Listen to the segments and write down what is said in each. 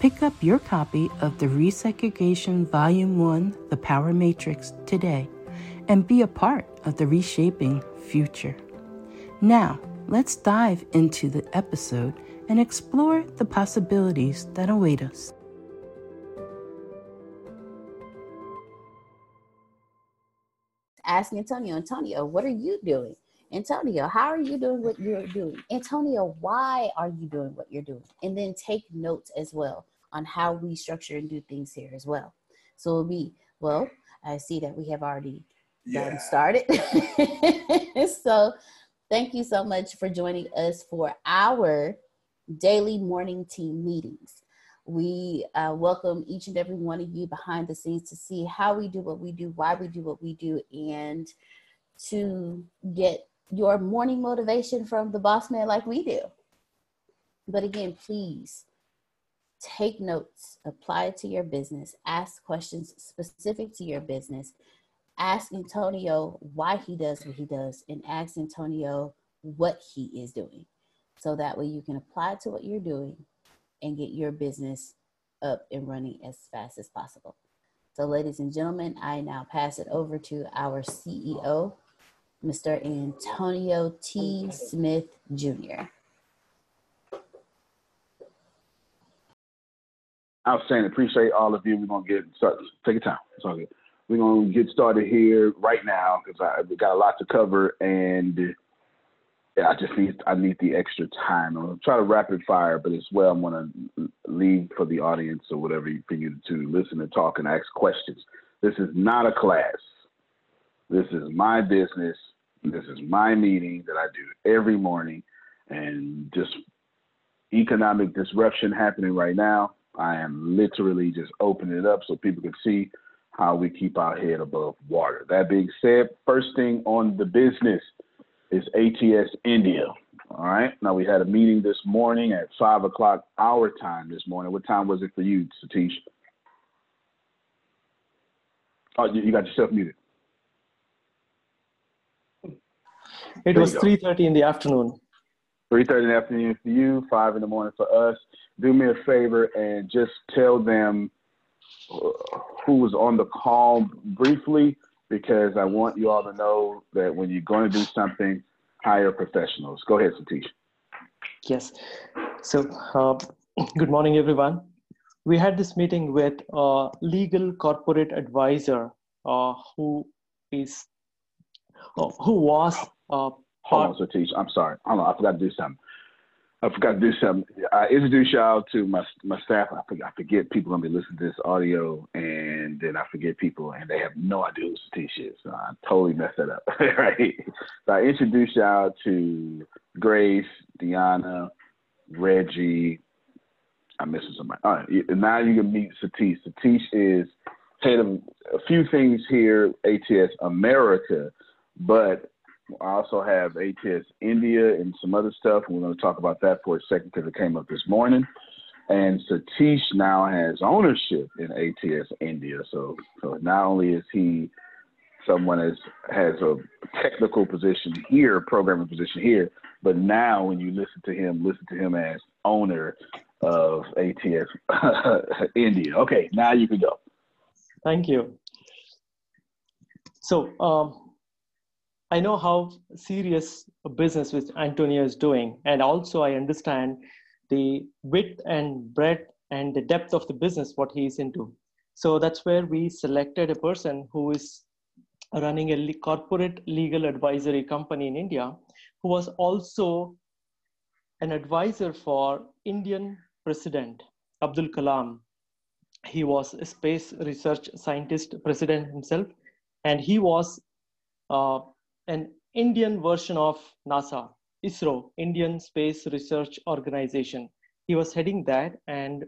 Pick up your copy of the Resegregation Volume 1 The Power Matrix today and be a part of the reshaping future. Now, let's dive into the episode and explore the possibilities that await us. Asking Antonio, Antonio, what are you doing? Antonio, how are you doing what you're doing? Antonio, why are you doing what you're doing? And then take notes as well on how we structure and do things here as well. So it'll be, well, I see that we have already yeah. started. so thank you so much for joining us for our daily morning team meetings. We uh, welcome each and every one of you behind the scenes to see how we do what we do, why we do what we do, and to get your morning motivation from the boss man like we do. But again, please take notes, apply it to your business, ask questions specific to your business, ask Antonio why he does what he does, and ask Antonio what he is doing. So that way you can apply it to what you're doing and get your business up and running as fast as possible. So, ladies and gentlemen, I now pass it over to our CEO, Mr. Antonio T. Smith Jr. Outstanding. Appreciate all of you. We're gonna get started. Take your time. It's all good. We're gonna get started here right now because I we got a lot to cover, and I just need I need the extra time. I'm gonna try to rapid fire, but as well I'm gonna leave for the audience or whatever for you to listen and talk and ask questions. This is not a class. This is my business. This is my meeting that I do every morning, and just economic disruption happening right now. I am literally just opening it up so people can see how we keep our head above water. That being said, first thing on the business is ATS India. All right. Now we had a meeting this morning at five o'clock our time this morning. What time was it for you, Satish? Oh, you got yourself muted. It there was 3.30 in the afternoon. 3.30 in the afternoon for you, 5 in the morning for us. Do me a favor and just tell them who was on the call briefly because I want you all to know that when you're going to do something, hire professionals. Go ahead, Satish. Yes. So, uh, good morning, everyone. We had this meeting with a legal corporate advisor uh, who is uh, who was uh, Hold on, Satish. I'm sorry. Hold on. I forgot to do something. I forgot to do something. I introduce y'all to my my staff. I forget, I forget people gonna be listening to this audio, and then I forget people, and they have no idea who Satish is. So I totally messed that up. right. So I introduce y'all to Grace, Deanna, Reggie. I'm missing somebody. All right. Now you can meet Satish. Satish is head of a few things here, ATS America, but I also have ATS India and some other stuff. We're going to talk about that for a second because it came up this morning. And Satish now has ownership in ATS India. So, so not only is he someone that has a technical position here, programming position here, but now when you listen to him, listen to him as owner of ATS India. Okay, now you can go. Thank you. So, um, I know how serious a business which Antonio is doing, and also I understand the width and breadth and the depth of the business what he is into. So that's where we selected a person who is running a corporate legal advisory company in India, who was also an advisor for Indian President Abdul Kalam. He was a space research scientist president himself, and he was uh, an Indian version of NASA, ISRO, Indian Space Research Organization. He was heading that, and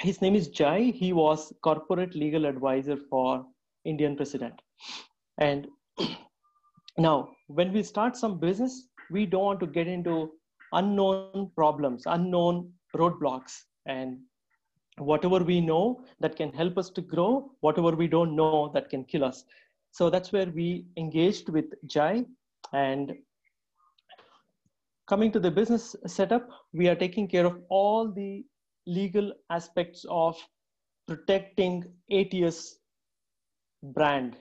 his name is Jai. He was corporate legal advisor for Indian president. And now, when we start some business, we don't want to get into unknown problems, unknown roadblocks, and whatever we know that can help us to grow, whatever we don't know that can kill us. So that's where we engaged with Jai. And coming to the business setup, we are taking care of all the legal aspects of protecting ATS brand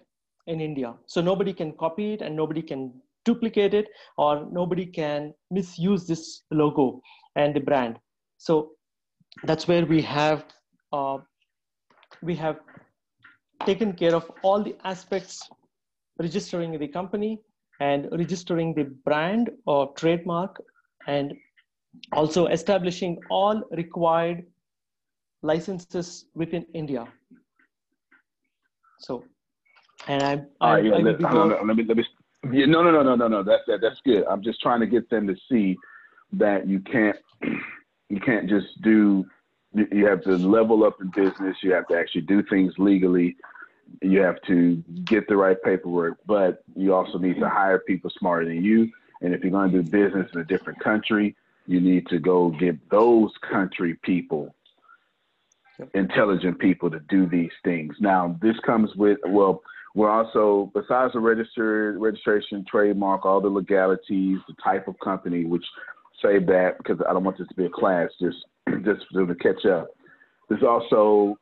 in India. So nobody can copy it and nobody can duplicate it or nobody can misuse this logo and the brand. So that's where we have uh, we have taken care of all the aspects registering the company and registering the brand or trademark and also establishing all required licenses within India. So, and I'm, all right, yeah, let, no, no, let me, let me, yeah, no, no, no, no, no, no, that, that, that's good. I'm just trying to get them to see that you can't, you can't just do, you have to level up in business. You have to actually do things legally you have to get the right paperwork, but you also need to hire people smarter than you. And if you're going to do business in a different country, you need to go get those country people, intelligent people to do these things. Now, this comes with, well, we're also, besides the registered registration, trademark, all the legalities, the type of company, which save that because I don't want this to be a class, just just to catch up. There's also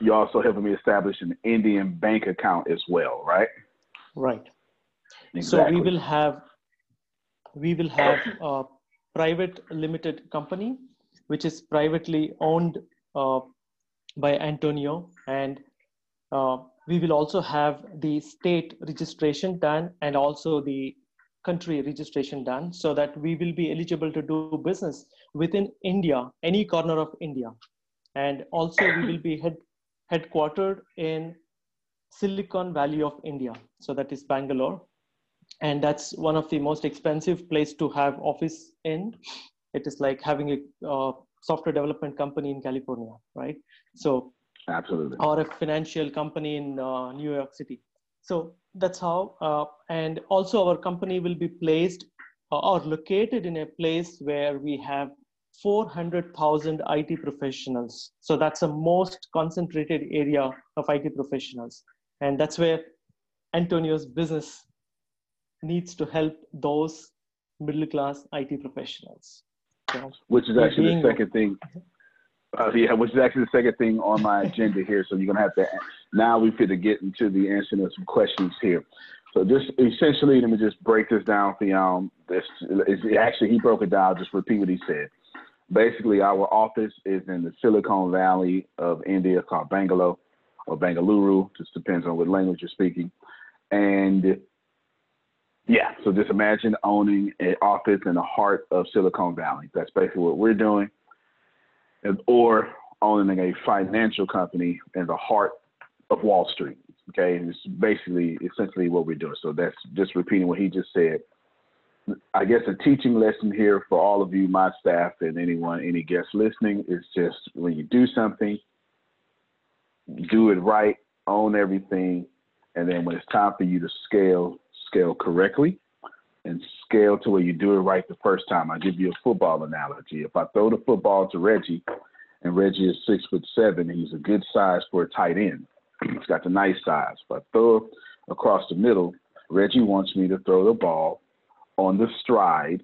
you're also helping me establish an Indian bank account as well, right? Right. Exactly. So we will have we will have a private limited company, which is privately owned uh, by Antonio, and uh, we will also have the state registration done and also the country registration done so that we will be eligible to do business within India, any corner of India. And also we will be head, headquartered in Silicon Valley of India. So that is Bangalore. And that's one of the most expensive place to have office in. It is like having a uh, software development company in California, right? So absolutely, or a financial company in uh, New York City. So that's how, uh, and also our company will be placed uh, or located in a place where we have 400,000 IT professionals. So that's the most concentrated area of IT professionals. And that's where Antonio's business needs to help those middle class IT professionals. So which is actually the second thing. Uh, yeah, which is actually the second thing on my agenda here. So you're gonna have to now we fit to get into the answering of some questions here. So just essentially, let me just break this down for y'all. This is actually he broke it down. just repeat what he said. Basically, our office is in the Silicon Valley of India, called Bengaluru or Bangalore. Just depends on what language you're speaking. And yeah, so just imagine owning an office in the heart of Silicon Valley. That's basically what we're doing. And, Or owning a financial company in the heart of Wall Street. Okay, and it's basically essentially what we're doing. So that's just repeating what he just said. I guess a teaching lesson here for all of you, my staff, and anyone, any guests listening, is just when you do something, do it right, own everything, and then when it's time for you to scale, scale correctly and scale to where you do it right the first time. I'll give you a football analogy. If I throw the football to Reggie, and Reggie is six foot seven, he's a good size for a tight end. He's got the nice size. If I throw across the middle, Reggie wants me to throw the ball on the stride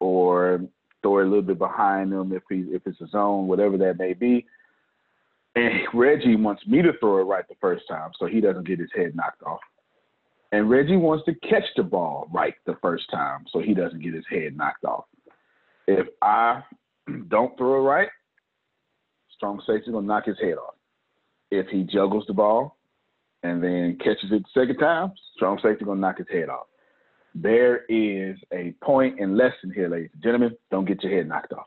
or throw it a little bit behind him if he if it's a zone, whatever that may be. And Reggie wants me to throw it right the first time so he doesn't get his head knocked off. And Reggie wants to catch the ball right the first time so he doesn't get his head knocked off. If I don't throw it right, strong safety gonna knock his head off. If he juggles the ball and then catches it the second time, strong safety gonna knock his head off. There is a point and lesson here, ladies and gentlemen. Don't get your head knocked off.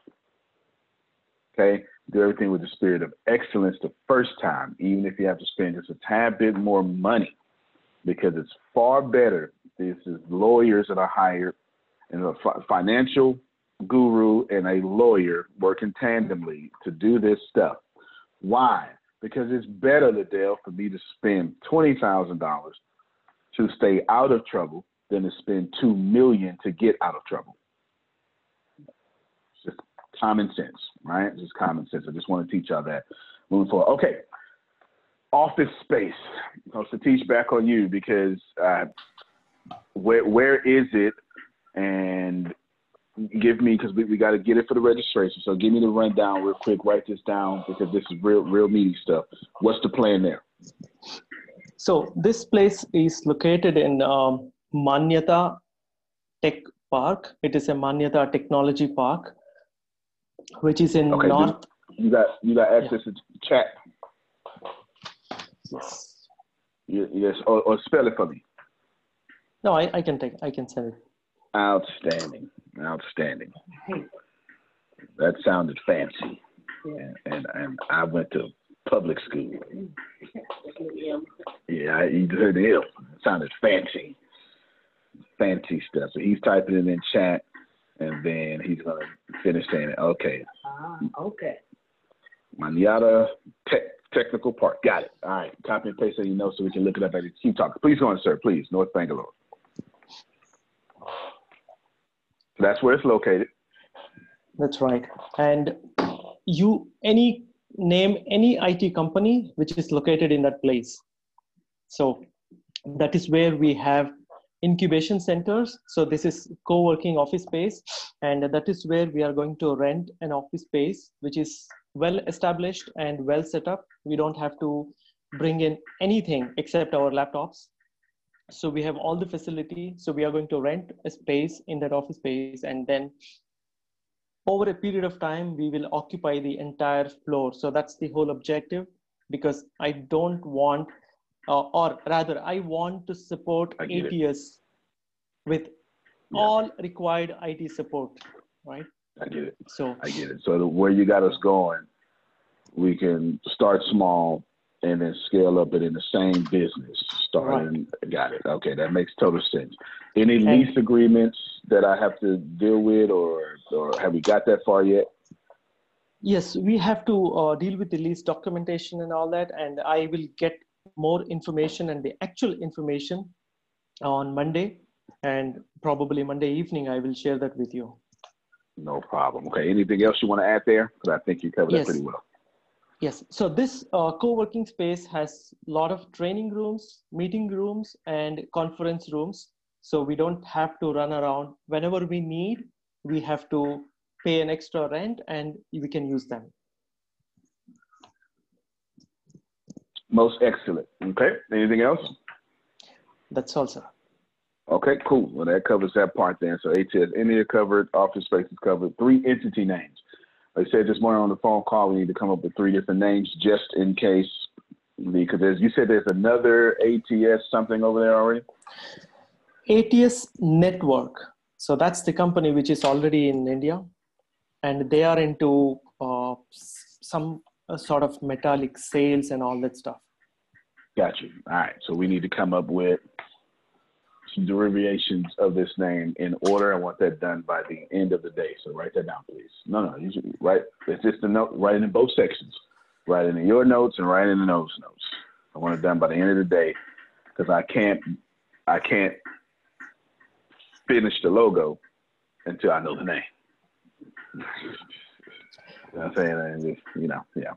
Okay? Do everything with the spirit of excellence the first time, even if you have to spend just a tad bit more money because it's far better. This is lawyers that are hired and a financial guru and a lawyer working tandemly to do this stuff. Why? Because it's better, Liddell, for me to spend twenty thousand dollars to stay out of trouble than to spend two million to get out of trouble. It's just common sense, right? It's just common sense. I just want to teach y'all that moving forward. Okay, office space. So to teach back on you because uh, where where is it? And give me because we, we got to get it for the registration. So give me the rundown real quick. Write this down because this is real real meaty stuff. What's the plan there? So this place is located in um, Manyata Tech Park. It is a Manyata Technology Park, which is in okay, North. You got you got access yeah. to chat Yes. Yes, or, or spell it for me. No, I, I can take. I can send it. Outstanding, outstanding. That sounded fancy, yeah. and and I went to public school. Yeah, you heard the It sounded fancy, fancy stuff. So he's typing it in chat, and then he's gonna finish saying it. Okay. Ah, okay. Manyata Tech technical part. Got it. All right. Copy and paste so you know so we can look it up at it. Keep talking. Please go on, sir. Please. North Bangalore. That's where it's located. That's right. And you any name any IT company which is located in that place. So that is where we have incubation centers. So this is co-working office space, and that is where we are going to rent an office space, which is well established and well set up. We don't have to bring in anything except our laptops. So we have all the facility. So we are going to rent a space in that office space, and then over a period of time, we will occupy the entire floor. So that's the whole objective because I don't want uh, or rather, I want to support ATS with Yeah. all required IT support, right? I get it. So I get it. So the, where you got us going, we can start small and then scale up it in the same business. Starting, got it. Okay, that makes total sense. Any And- lease agreements that I have to deal with, or or have we got that far yet? yes, we have to uh, deal with the lease documentation and all that, and I will get more information and the actual information on Monday, and probably Monday evening I will share that with you. No problem. Okay. Anything else you want to add there? Because I think you covered Yes. that pretty well. Yes, so this uh, co-working space has a lot of training rooms, meeting rooms, and conference rooms. So we don't have to run around. Whenever we need, we have to pay an extra rent and we can use them. Most excellent. Okay. Anything else? That's all, sir. Okay, cool. Well, that covers that part then. So ATS India covered, office space is covered, three entity names. I said this morning on the phone call, we need to come up with three different names just in case, because as you said, there's another ATS something over there already. ATS Network. So that's the company which is already in India, and they are into uh, some uh, sort of metallic sales and all that stuff. Got you. All right. So we need to come up with some derivations of this name in order. I want that done by the end of the day. So write that down, please. No, no, you write. It's just a note. Write it in both sections. Write it in your notes and write it in those notes. I want it done by the end of the day because I can't. I can't finish the logo until I know the name. you know what I'm saying? And just, you know, yeah.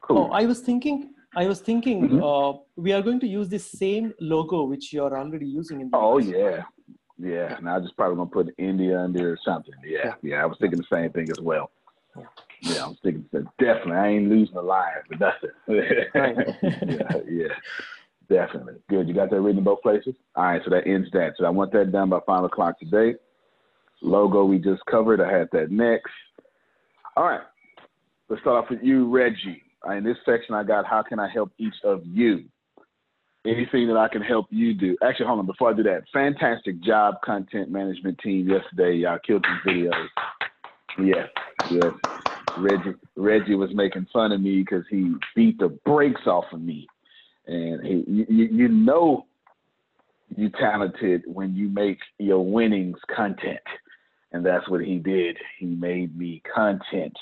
Cool. Oh, I was thinking. I was thinking. Mhm. Uh, we are going to use the same logo which you are already using in. The Oh US. yeah, yeah. And I just probably gonna put India under or something. Yeah, yeah. I was thinking the same thing as well. Yeah, I was thinking definitely. I ain't losing a line for nothing. Right. yeah, yeah, definitely. Good. You got that written in both places. All right, so that ends that. So I want that done by five o'clock today. Logo we just covered. I had that next. All right. Let's start off with you, Reggie. Uh, In this section, I got how can I help each of you? anything that I can help you do. Actually, hold on. Before I do that, fantastic job, content management team yesterday. Y'all killed these videos. Yes, yes. Reggie, Reggie was making fun of me because he beat the brakes off of me, and he, you, you you know, you talented when you make your winnings content, and that's what he did. He made me content,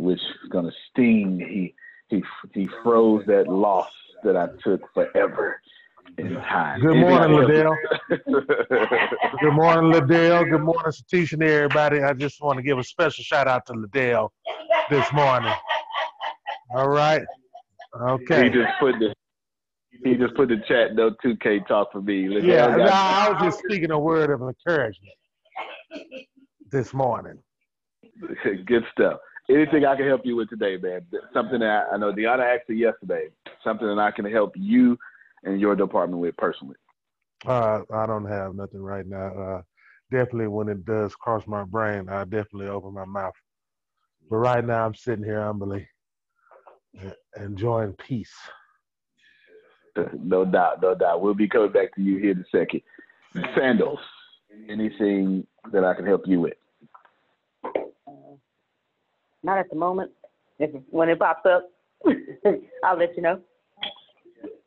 which is gonna sting. He he he froze that loss that I took forever in time. Good morning, Liddell. Good morning, Liddell. Good morning, Satish and everybody. I just want to give a special shout out to Liddell this morning. All right. Okay. He just put the he just put the chat no 2K talk for me. Liddell Yeah, I was just speaking a word of encouragement this morning. Good stuff. Anything I can help you with today, man? Something that I know Deanna asked you yesterday. Something that I can help you and your department with personally. Uh, I don't have nothing right now. Uh, definitely, when it does cross my brain, I definitely open my mouth. But right now, I'm sitting here humbly, uh, enjoying peace. No doubt, no doubt. We'll be coming back to you here in a second. Sandals. Anything that I can help you with? Not at the moment. If, when it pops up, I'll let you know.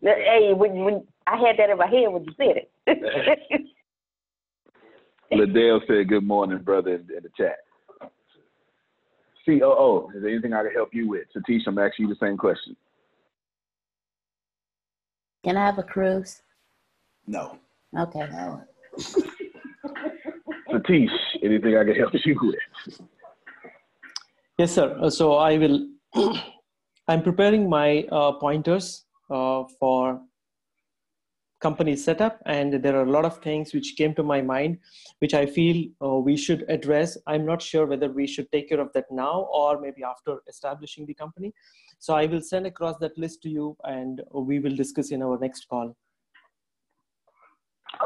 Hey, when, when I had that in my head when you said it. Liddell said, "Good morning, brother," in, in the chat. COO, is there anything I can help you with? Satish, I'm asking you the same question. Can I have a cruise? No. Okay. Satish, anything I can help you with? Yes, sir. Uh, So I will. I'm preparing my uh, pointers uh, for company setup, and there are a lot of things which came to my mind, which I feel uh, we should address. I'm not sure whether we should take care of that now or maybe after establishing the company. So I will send across that list to you, and we will discuss in our next call.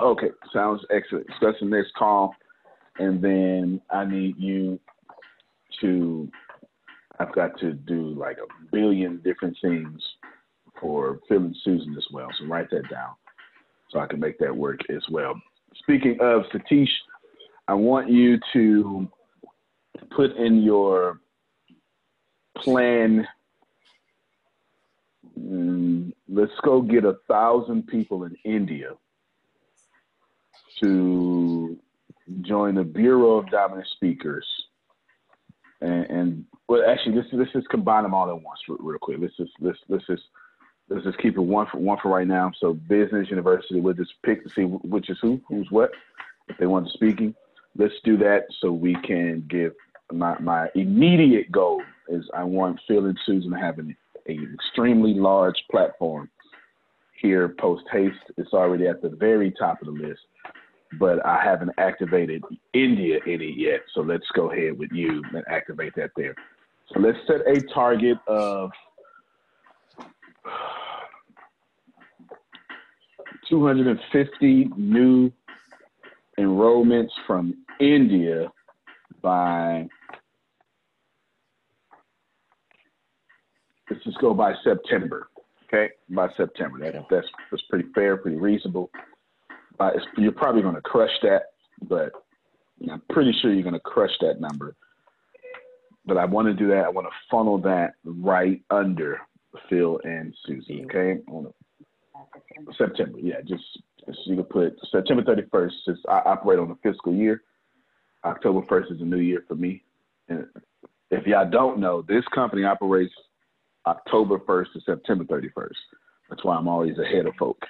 Okay, sounds excellent. Discuss the next call, and then I need you to. I've got to do like a billion different things for Phil and Susan as well. So write that down, so I can make that work as well. Speaking of Satish, I want you to put in your plan. Mm, let's go get a thousand people in India to join the Bureau of Dominant Speakers. And, and well, actually, let's let's just combine them all at once, real, real quick. Let's just let's let's just let's just keep it one for one for right now. So, business, university, we'll just pick to see which is who, who's what, if they want to speaking. Let's do that so we can give my my immediate goal is I want Phil and Susan to have an, an extremely large platform here post haste. It's already at the very top of the list but I haven't activated India in it yet. So let's go ahead with you and activate that there. So let's set a target of 250 new enrollments from India by let's just go by September. Okay, by September. That, that's that's pretty fair, pretty reasonable. Uh, you're probably going to crush that, but I'm pretty sure you're going to crush that number. But I want to do that. I want to funnel that right under Phil and Susie. Okay, September. Yeah, just, just you can put September 31st. Since I operate on the fiscal year, October 1st is a new year for me. And if y'all don't know, this company operates October 1st to September 31st. That's why I'm always ahead of folk.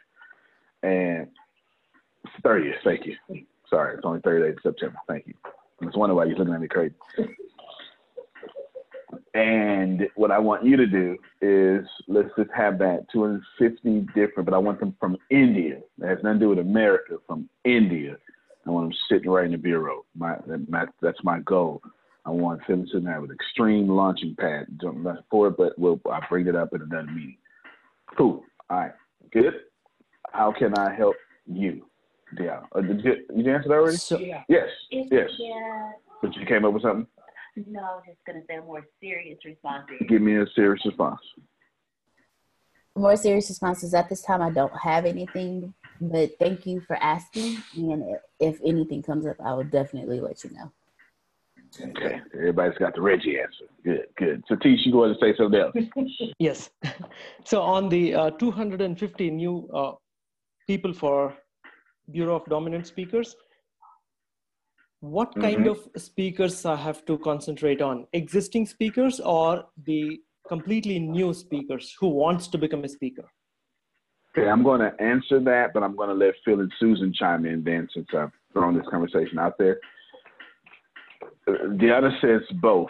And 30th. Thank you. Sorry, it's only 30 days of September. Thank you. I was wondering why you're looking at me crazy. And what I want you to do is let's just have that 250 different, but I want them from India. That has nothing to do with America, from India. I want them sitting right in the bureau. My, my that's my goal. I want them sitting there with extreme launching pad. Don't for it, but we'll I'll bring it up in another meeting. Cool. All right. Good. How can I help you? Yeah. Uh, did you, you answer that already? So, yeah. Yes. yes. Yeah. But you came up with something? No, I was just going to say a more serious response. Give me a serious response. More serious responses. At this time, I don't have anything, but thank you for asking. And if anything comes up, I will definitely let you know. Okay, everybody's got the Reggie answer. Good, good. Satish, you go ahead and say something else. yes. So on the uh, 250 new uh, people for Bureau of Dominant Speakers. What mm-hmm. kind of speakers I have to concentrate on? Existing speakers or the completely new speakers who wants to become a speaker? Okay, I'm going to answer that, but I'm going to let Phil and Susan chime in then since I've thrown this conversation out there. The other says both.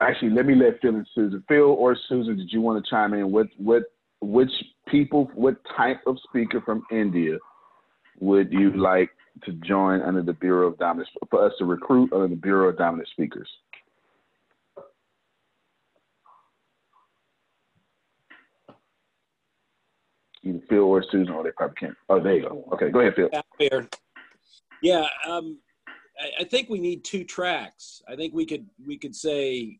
Actually, let me let Phil and Susan. Phil or Susan, did you want to chime in? What what which people, what type of speaker from India would you like to join under the Bureau of Dominant, for us to recruit under the Bureau of Dominant Speakers? Either Phil or Susan, or they probably can't. Oh, there you go. Okay, go ahead, Phil. Yeah, um, I, I think we need two tracks. I think we could we could say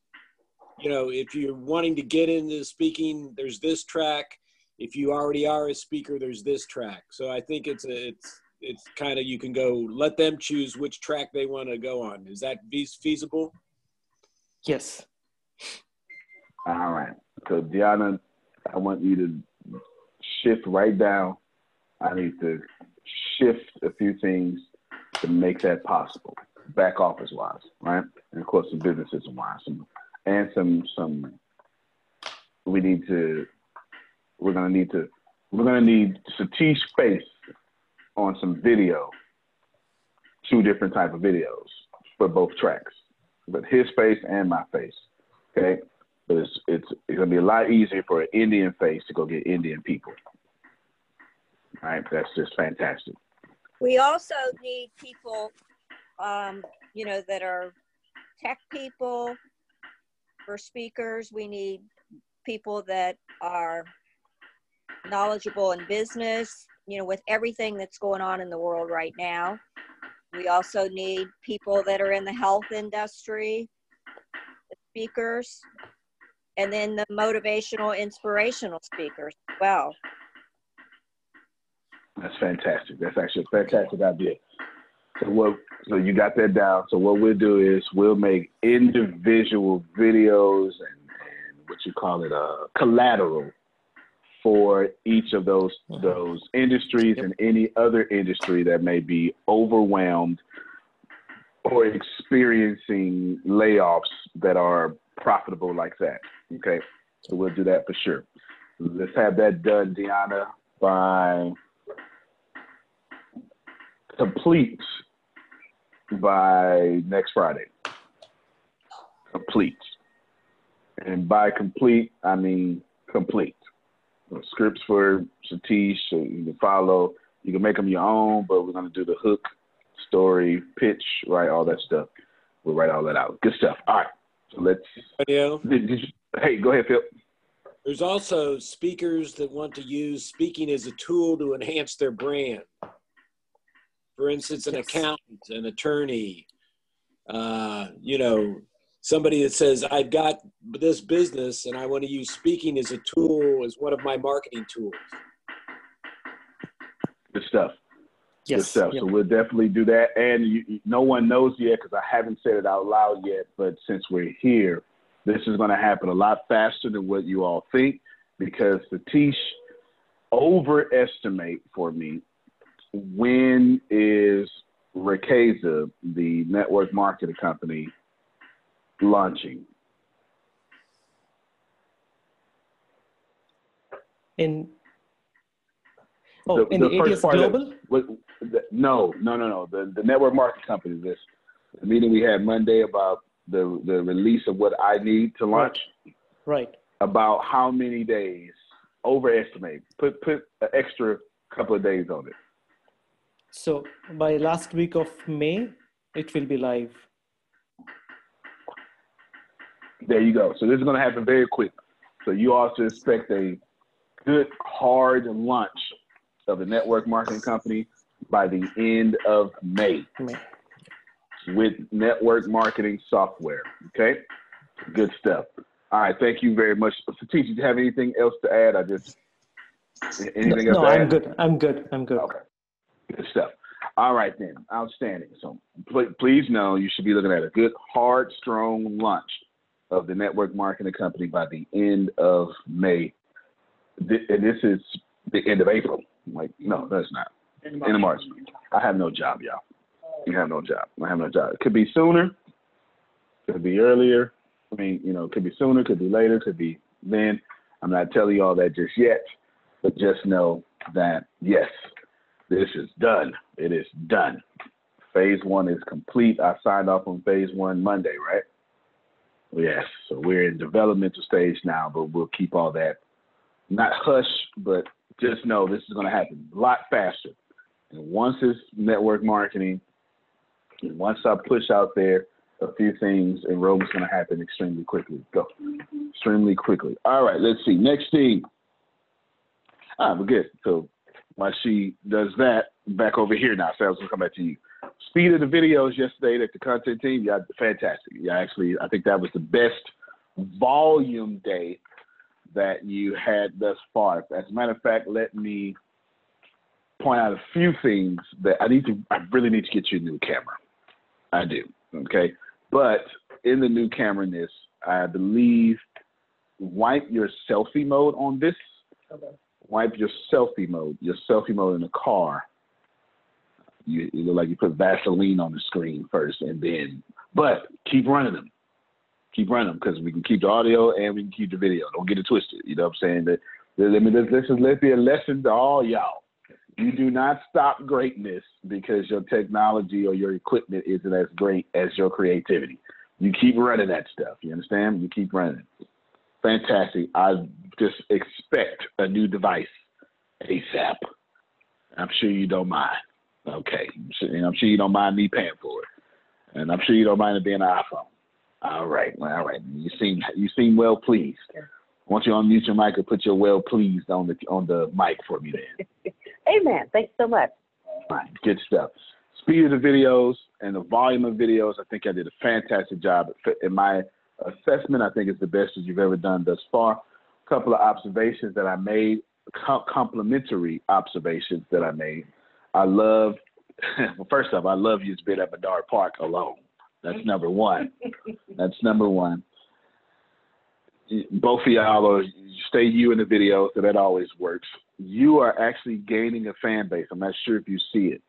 you know, if you're wanting to get into speaking, there's this track. If you already are a speaker, there's this track. So I think it's a, it's it's kind of you can go let them choose which track they want to go on. Is that feasible? Yes. All right. So Diana, I want you to shift right down. I need to shift a few things to make that possible, back office wise, right? And of course, some business system wise, some and some some we need to we're gonna need to we're gonna need Satish face on some video, two different type of videos for both tracks, but his face and my face. Okay, but it's it's it's gonna be a lot easier for an Indian face to go get Indian people. All right, that's just fantastic. We also need people, um, you know, that are tech people, for speakers. We need people that are knowledgeable in business, you know, with everything that's going on in the world right now. We also need people that are in the health industry, speakers, and then the motivational, inspirational speakers as well. That's fantastic. That's actually a fantastic idea. So what? So you got that down. So what we'll do is we'll make individual videos and, and what you call it, uh, collateral for each of those mm-hmm. those industries and any other industry that may be overwhelmed or experiencing layoffs that are profitable like that. Okay, so we'll do that for sure. Let's have that done, Deanna, by complete by next Friday. Complete. And by complete, I mean complete. Scripts for Satish, so you can follow. You can make them your own, but we're going to do the hook, story, pitch, right? All that stuff. We'll write all that out. Good stuff. All right. So let's. Danielle? Did, did you, hey, go ahead, Phil. There's also speakers that want to use speaking as a tool to enhance their brand. For instance, an accountant, an attorney, uh, you know, somebody that says, I've got this business and I want to use speaking as a tool, as one of my marketing tools. Good stuff. Yes. Good stuff. yeah. So we'll definitely do that. And you, you- no one knows yet because I haven't said it out loud yet. But since we're here, this is going to happen a lot faster than what you all think because the Satish overestimate for me when is Rekeza, the network marketing company, launching. In oh, in the, first ATS part of- Global. what- the- no, no, no, no. The the network marketing company. This the meeting we had Monday about the the release of what I need to launch. Right. About how many days? Overestimate. Put put an extra couple of days on it. So by last week of May, it will be live. There you go. So this is going to happen very quick. So you also expect a good hard launch of the network marketing company by the end of May. May. with network marketing software. Okay, good stuff. All right, thank you very much. Satish, do you have anything else to add? I just anything else No, I'm add? good. I'm good. I'm good. Okay, good stuff. All right then, outstanding. So pl- please know you should be looking at a good, hard, strong launch of the network marketing company by the end of May. And this is the end of April. Like, no, that's not. End of March. I have no job, y'all. You have no job. I have no job. It could be sooner. Could be earlier. I mean, you know, it could be sooner, could be later, could be then. I'm not telling you all that just yet, but just know that yes, this is done. It is done. Phase one is complete. I signed off on phase one Monday, right? Yes. So we're in developmental stage now, but we'll keep all that not hush, but just know this is going to happen a lot faster. And once it's network marketing, and once I push out there a few things, enrollment's going to happen extremely quickly. Go. Extremely quickly. All right, let's see. Next thing. Ah, we're good. So while she does that, back over here now. So I going to come back to you. Speed of the videos yesterday that the content team, yeah, fantastic. Yeah, actually, I think that was the best volume day that you had thus far. As a matter of fact, let me point out a few things that I need to, I really need to get you a new camera. I do. Okay. But in the new camera this, I believe wipe your selfie mode on this. Okay. Wipe your selfie mode, your selfie mode in the car. You, you look like you put Vaseline on the screen first and then, but keep running them. Keep running them because we can keep the audio and we can keep the video. Don't get it twisted. You know what I'm saying? That, let me, this, this is, let be a lesson to all y'all. You do not stop greatness because your technology or your equipment isn't as great as your creativity. You keep running that stuff. You understand? You keep running. Fantastic. I just expect a new device ASAP. I'm sure you don't mind. Okay. I'm sure, and I'm sure you don't mind me paying for it. And I'm sure you don't mind it being an iPhone. All right. All right. You seem you seem well pleased. Once you unmute your mic and put your well pleased on the on the mic for me then. Amen. Thanks so much. Good stuff. Speed of the videos and the volume of videos, I think I did a fantastic job. In my assessment, I think it's the best that you've ever done thus far. A couple of observations that I made, complimentary observations that I made. I love well, first off, I love you to be at Bedard Park alone. That's number one. That's number one. Both of y'all are stay you in the video, so that always works. You are actually gaining a fan base. I'm not sure if you see it,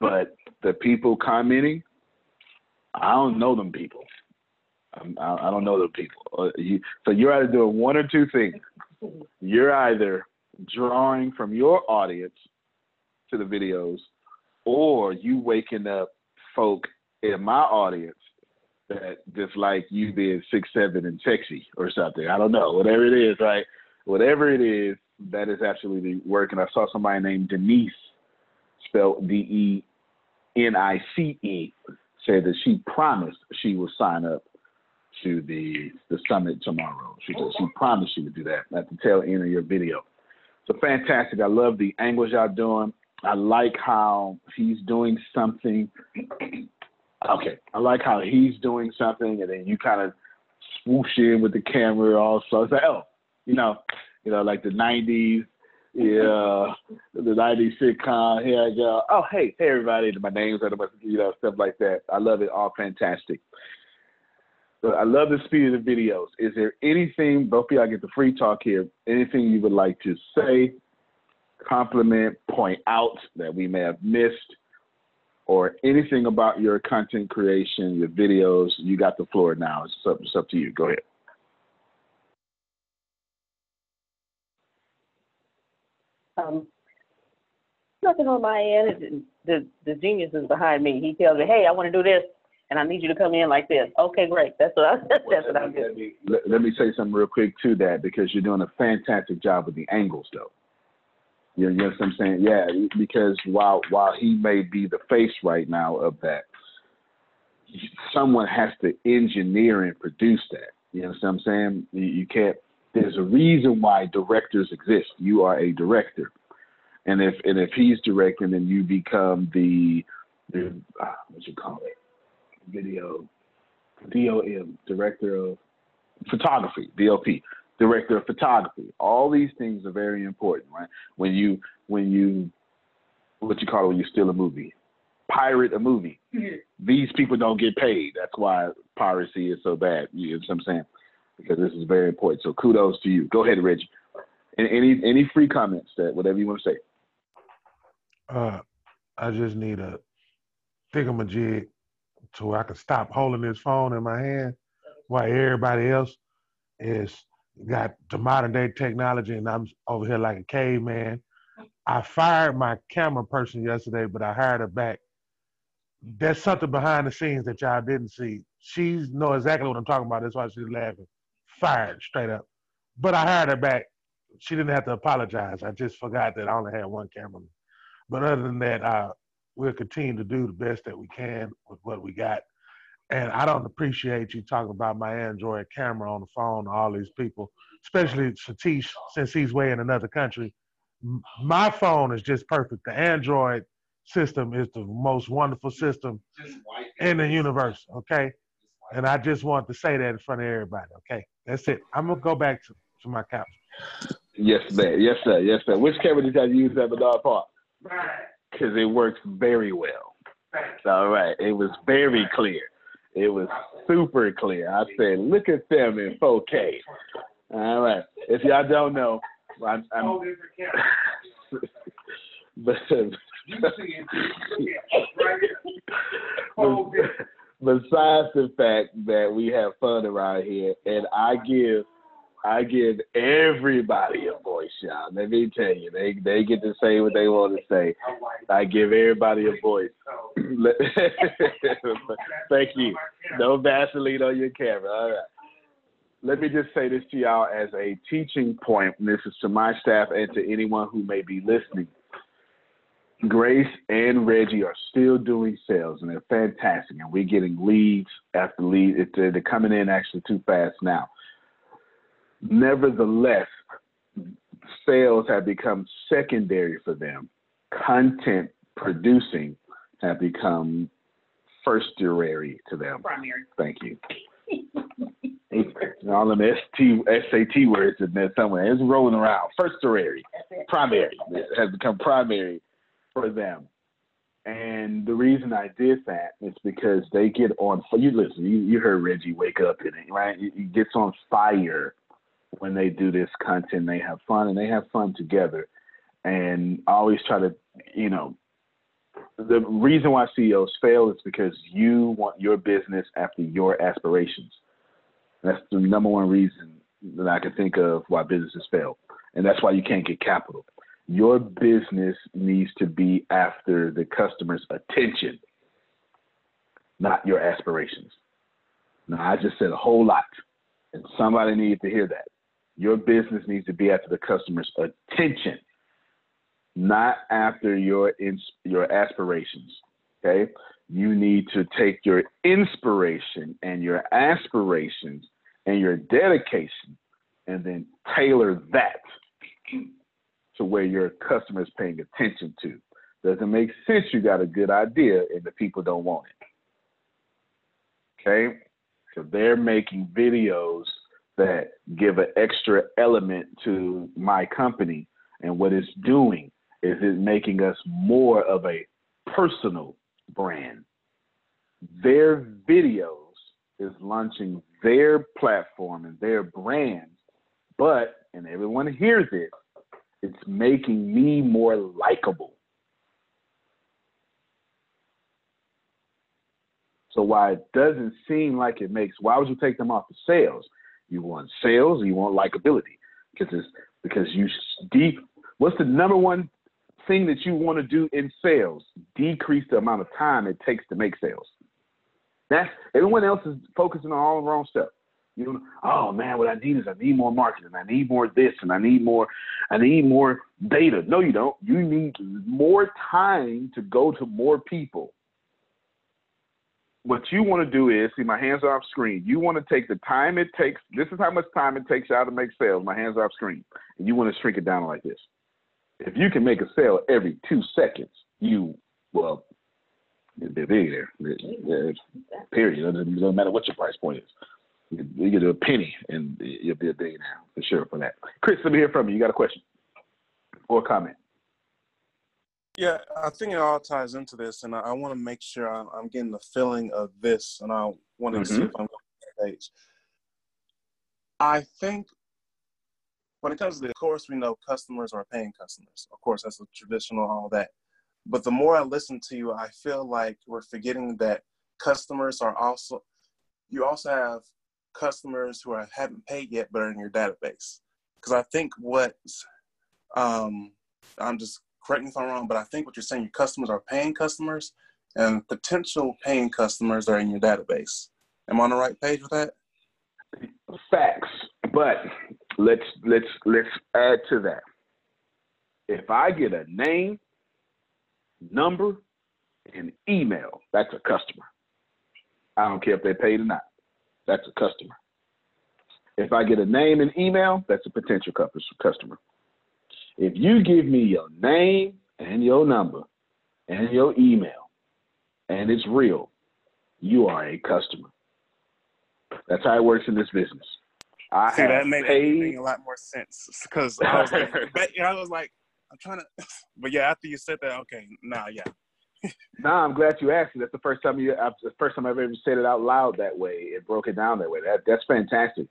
but the people commenting, I don't know them people. I don't know them people. Uh, so you're either doing one or two things. You're either drawing from your audience to the videos, or you waking up folk in my audience that just like you being six seven and sexy or something. I don't know. Whatever it is, right? Whatever it is, that is absolutely working. I saw somebody named Denise, spelled D E N I C E, said that she promised she would sign up to the the summit tomorrow. She said she promised she would do that at the tail end of your video. So fantastic. I love the angles y'all doing. I like how he's doing something. Okay, I like how he's doing something, and then you kind of swoosh in with the camera. Also, it's like, oh, you know, you know, like the '90s, yeah, the '90s sitcom. Here I go. Oh, hey, hey, everybody. My name's on you know, stuff like that. I love it. All fantastic. I love the speed of the videos. Is there anything, both of y'all get the free talk here, anything you would like to say compliment, point out that we may have missed, or anything about your content creation, your videos, you got the floor now. It's up, it's up to you. Go ahead. Um, nothing on my end. The the genius is behind me. He tells me, "Hey, I want to do this, and I need you to come in like this." Okay, great. That's what I, that's what I'm doing. Let, let me say something real quick to that because you're doing a fantastic job with the angles, though. You know, what I'm saying? Yeah, because while while he may be the face right now of that, someone has to engineer and produce that. You know what I'm saying? You, you can't. There's a reason why directors exist. You are a director, and if and if he's directing, then you become the the uh, what you call it, video, DOM, director of photography, DOP director of photography. All these things are very important, right? When you when you what you call it when you steal a movie, pirate a movie. Mm-hmm. These people don't get paid. That's why piracy is so bad. You know what I'm saying? Because this is very important. So kudos to you. Go ahead, Reggie. And any any free comments that whatever you want to say. Uh, I just need to think of a thingamajig so I can stop holding this phone in my hand while everybody else is got the modern day technology and I'm over here like a caveman. I fired my camera person yesterday, but I hired her back. There's something behind the scenes that y'all didn't see. She know exactly what I'm talking about. That's why she's laughing. Fired straight up. But I hired her back. She didn't have to apologize. I just forgot that I only had one camera. But other than that, uh, we'll continue to do the best that we can with what we got. And I don't appreciate you talking about my Android camera on the phone to all these people, especially Satish, since he's way in another country. My phone is just perfect. The Android system is the most wonderful system in the universe, okay? And I just want to say that in front of everybody, okay? That's it. I'm going to go back to, to my couch. Yes, sir. Yes, sir. Yes, sir. Which camera did you use at Bedard Park? Right. Because it works very well. All right. It was very clear. It was super clear. I said, look at them in 4K. All right. If y'all don't know, I'm, I'm but, besides the fact that we have fun around here, and I give I give everybody a voice, y'all. Let me tell you, they they get to say what they want to say. I give everybody a voice. Thank you. No Vaseline on your camera. All right. Let me just say this to y'all as a teaching point. This is to my staff and to anyone who may be listening. Grace and Reggie are still doing sales, and they're fantastic. And we're getting leads after leads. They're coming in actually too fast now. Nevertheless, sales have become secondary for them. Content producing have become firstary to them. Primary. Thank you. All them ST, SAT words in there somewhere. It's rolling around. Firstary, primary has become primary for them. And the reason I did that is because they get on. You listen. You, you heard Reggie wake up in it, right? He gets on fire when they do this content. They have fun and they have fun together. And I always try to, you know, the reason why CEOs fail is because you want your business after your aspirations. That's the number one reason that I can think of why businesses fail. And that's why you can't get capital. Your business needs to be after the customer's attention, not your aspirations. Now, I just said a whole lot, and somebody needs to hear that. Your business needs to be after the customer's attention, not after your ins- your aspirations. Okay, you need to take your inspiration and your aspirations and your dedication, and then tailor that to where your customer is paying attention to. Doesn't make sense. You got a good idea and the people don't want it. Okay, so they're making videos that give an extra element to my company, and what it's doing is it making us more of a personal brand. Their videos is launching their platform and their brand, but, and everyone hears it, it's making me more likable. So why it doesn't seem like it makes, why would you take them off the sales? You want sales, you want likability. Because it's because you deep what's the number one thing that you want to do in sales? Decrease the amount of time it takes to make sales. That's everyone else is focusing on all the wrong stuff. You know, oh man, what I need is I need more marketing, I need more this, and I need more, I need more data. No, you don't. You need more time to go to more people. What you want to do is see my hands off screen. You want to take the time it takes. This is how much time it takes you out to make sales. My hands off screen, and you want to shrink it down like this. If you can make a sale every two seconds, you well, you'll be a billionaire. Period. It doesn't matter what your price point is. You get a penny and you'll be a billionaire for sure for that. Chris, let me hear from you. You got a question or a comment? Yeah, I think it all ties into this, and I, I want to make sure I'm, I'm, getting the feeling of this, and I want to mm-hmm. see if I'm going to page. I think when it comes to the, course, we know customers are paying customers. Of course, that's a traditional, all that. But the more I listen to you, I feel like we're forgetting that customers are also, you also have customers who are, haven't paid yet but are in your database. Because I think what um, I'm just correct me if I'm wrong, but I think what you're saying, your customers are paying customers, and potential paying customers are in your database. Am I on the right page with that? Facts, but let's let's let's add to that. If I get a name, number, and email, that's a customer. I don't care if they paid or not that's a customer. If I get a name and email, that's a potential customer. If you give me your name and your number and your email and it's real, you are a customer. That's how it works in this business. I See, that made paid... a lot more sense because I was like, I was like, I'm trying to, but yeah, after you said that, okay, nah, yeah, nah, I'm glad you asked me. That's the first time you, uh, the first time I've ever said it out loud that way. It broke it down that way. That that's fantastic.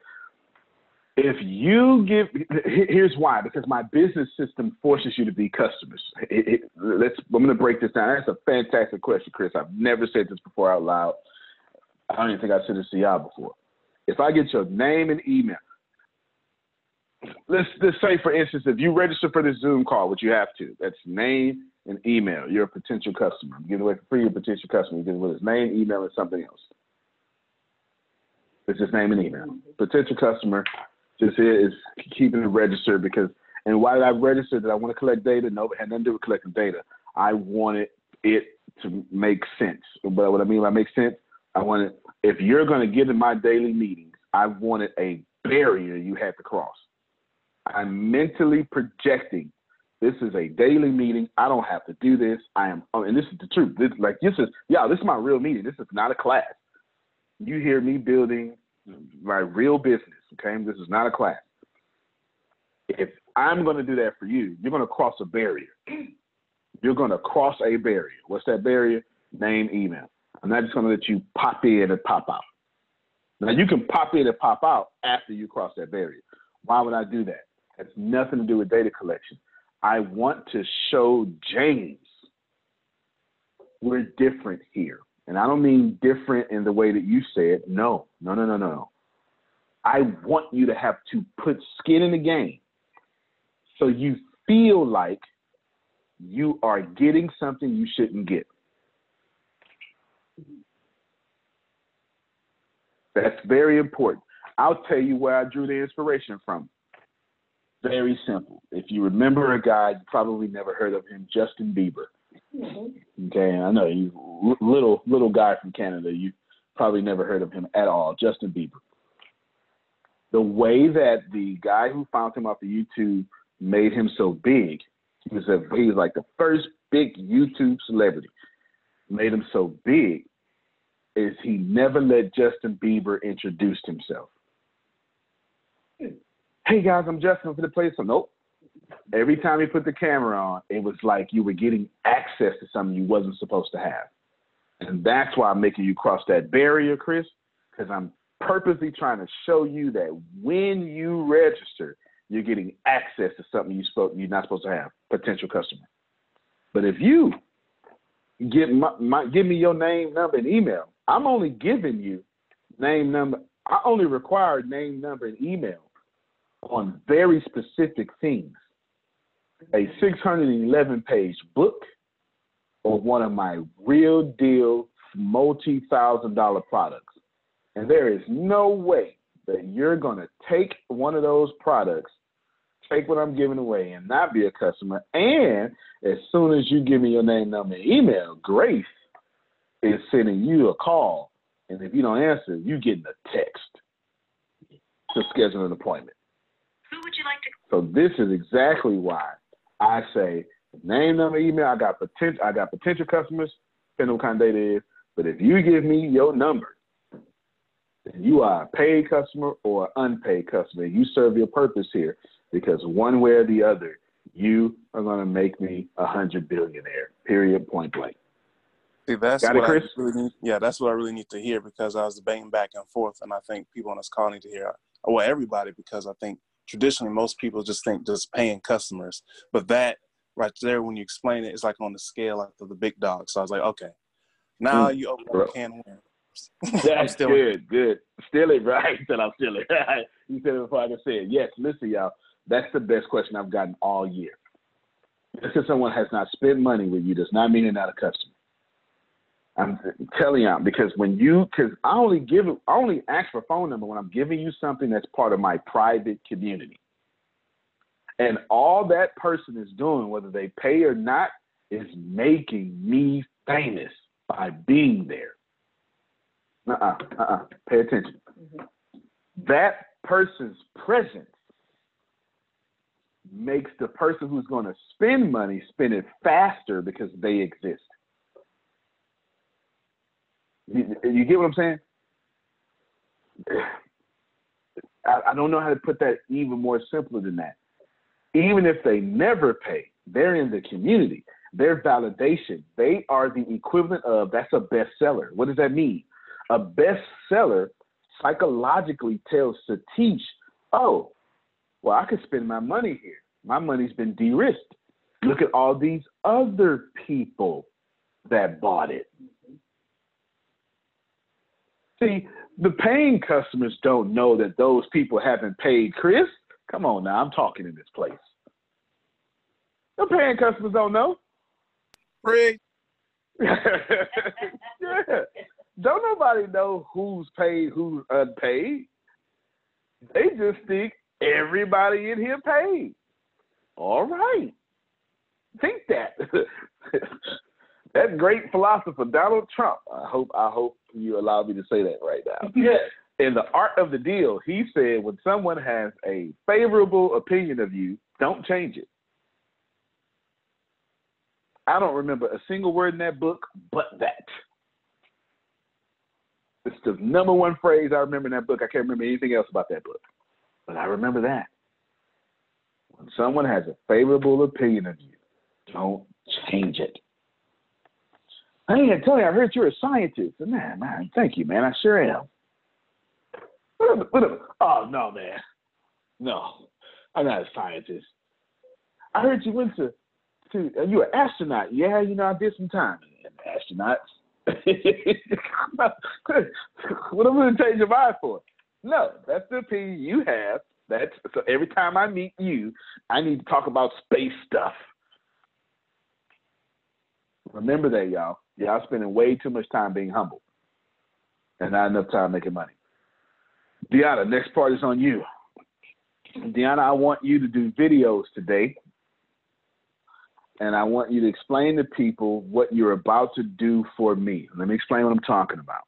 If you give, here's why. Because my business system forces you to be customers. It, it, let's. I'm going to break this down. That's a fantastic question, Chris. I've never said this before out loud. I don't even think I've said this to y'all before. If I get your name and email, let's let's say for instance, if you register for this Zoom call, which you have to, that's name and email. You're a potential customer. I'm giving away for free a potential customer. You're giving with his name, email, and something else. It's just name and email. Potential customer just here is keeping it registered because and why did I register that I want to collect data? No, it had nothing to do with collecting data. I wanted it to make sense. But what I mean by make sense, I wanted if you're going to get in my daily meetings, I wanted a barrier you had to cross. I'm mentally projecting this is a daily meeting. I don't have to do this. I am, oh, and this is the truth. This, like this is, yeah, this is my real meeting. This is not a class. You hear me building my real business. Okay, this is not a class. If I'm going to do that for you, you're going to cross a barrier. you're going to cross a barrier. What's that barrier? Name, email. I'm not just going to let you pop in and pop out. Now you can pop in and pop out after you cross that barrier. Why would I do that? It has nothing to do with data collection. I want to show James we're different here. And I don't mean different in the way that you said. No, no, no, no, no. I want you to have to put skin in the game so you feel like you are getting something you shouldn't get. That's very important. I'll tell you where I drew the inspiration from. Very simple. If you remember a guy, you probably never heard of him, Justin Bieber. Mm-hmm. Okay, I know you little little guy from Canada. You probably never heard of him at all, Justin Bieber. The way that the guy who found him off of YouTube made him so big, he was a he was like the first big YouTube celebrity. Made him so big is he never let Justin Bieber introduce himself. Hey guys, I'm Justin for the place. So nope. Every time he put the camera on, it was like you were getting access to something you wasn't supposed to have. And that's why I'm making you cross that barrier, Chris, because I'm purposely trying to show you that when you register, you're getting access to something you spoke you're not supposed to have, potential customer. But if you give my, my give me your name, number, and email, I'm only giving you name, number. I only require name, number, and email on very specific things. A 611 page book or one of my real deal multi thousand dollar products. And there is no way that you're going to take one of those products, take what I'm giving away, and not be a customer. And as soon as you give me your name, number, and email, Grace is sending you a call. And if you don't answer, you getting a text to schedule an appointment. Who would you like to? So this is exactly why I say name, number, email. I got potential. I got potential customers, depending on what kind of data is. But if you give me your number, then you are a paid customer or unpaid customer. You serve your purpose here because one way or the other, you are going to make me a hundred billionaire. Period. Point blank. See, that's Got what it? I really need, yeah, that's what I really need to hear because I was debating back and forth, and I think people on this call need to hear, well, everybody, because I think traditionally most people just think just paying customers, but that right there, when you explain it, it's like on the scale of the big dog. So I was like, okay, now Mm. you open Bro. up a can of worms. That's still- good, good. Still it, right? Said I'm still it. you said it before I can say it. Yes, listen, y'all. That's the best question I've gotten all year. Just because someone has not spent money with you does not mean they're not a customer. I'm telling you because when you, because I only give, I only ask for phone number when I'm giving you something that's part of my private community. And all that person is doing, whether they pay or not, is making me famous by being there. Uh-uh, uh-uh. Pay attention. Mm-hmm. That person's presence makes the person who's going to spend money spend it faster because they exist. You, you get what I'm saying? I, I don't know how to put that even more simpler than that. Even if they never pay, they're in the community. Their validation, they are the equivalent of that's a bestseller. What does that mean? A bestseller psychologically tells Satish, oh, well, I could spend my money here. My money's been de-risked. Look at all these other people that bought it. See, the paying customers don't know that those people haven't paid Chris. Come on now, I'm talking in this place. The paying customers don't know. Free. yeah. Don't nobody know who's paid, who's unpaid. They just think everybody in here paid. All right. Think that. that great philosopher Donald Trump. I hope I hope you allow me to say that right now. Yeah. In the art of the deal, he said when someone has a favorable opinion of you, don't change it. I don't remember a single word in that book but that. It's the number one phrase I remember in that book. I can't remember anything else about that book. But I remember that. When someone has a favorable opinion of you, Don't change it. Hey, you, I heard you're a scientist. Man, man, thank you, man. I sure am. What? Oh no, man. No, I'm not a scientist. I heard you went to to uh, you an astronaut. Yeah, you know I did some time in astronauts. what am I going to change your mind for? No, that's the opinion you have. That's so every time I meet you, I need to talk about space stuff. Remember that, y'all. Y'all spending way too much time being humble and not enough time making money. Deanna, next part is on you. Deanna, I want you to do videos today. And I want you to explain to people what you're about to do for me. Let me explain what I'm talking about.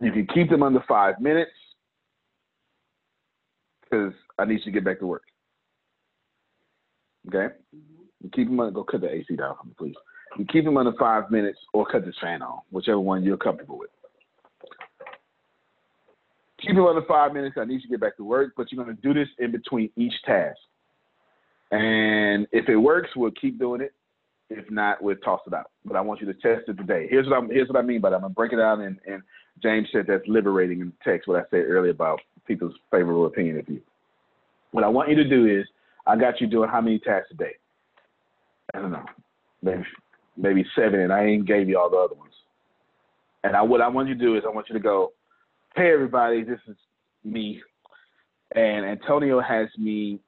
You can keep them under five minutes because I need you to get back to work. Okay? Mm-hmm. You keep them under, go cut the AC down for me, please. You keep them under five minutes or cut this fan on, whichever one you're comfortable with. Keep them under five minutes. I need you to get back to work, but you're going to do this in between each task. And if it works, we'll keep doing it. If not, we'll toss it out. But I want you to test it today. Here's what I'm here's what I mean by that. I'm gonna break it out and, and James said that's liberating in the text, what I said earlier about people's favorable opinion of you. What I want you to do is I got you doing how many tasks a day? I don't know. Maybe maybe seven and I ain't gave you all the other ones. And I what I want you to do is I want you to go, Hey everybody, this is me. And Antonio has me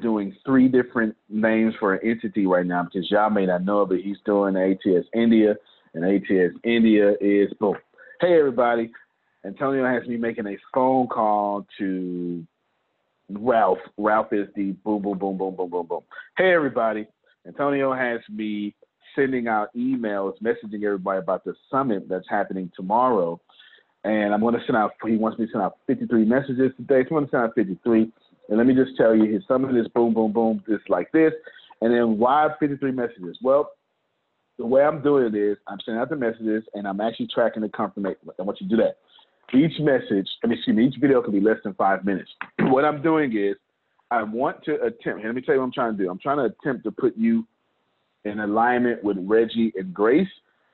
doing three different names for an entity right now because y'all may not know, but he's doing ATS India, and ATS India is boom. Hey everybody, Antonio has me making a phone call to Ralph. Ralph is the boom boom boom boom boom boom boom. Hey everybody, Antonio has me sending out emails, messaging everybody about the summit that's happening tomorrow. And I'm going to send out, he wants me to send out 53 messages today. So I'm going to send out 53. And let me just tell you, his summit is boom, boom, boom, just like this. And then why 53 messages? Well, the way I'm doing it is I'm sending out the messages and I'm actually tracking the confirmation. I want you to do that. Each message, I mean, excuse me, each video can be less than five minutes. what I'm doing is I want to attempt, let me tell you what I'm trying to do. I'm trying to attempt to put you in alignment with Reggie and Grace.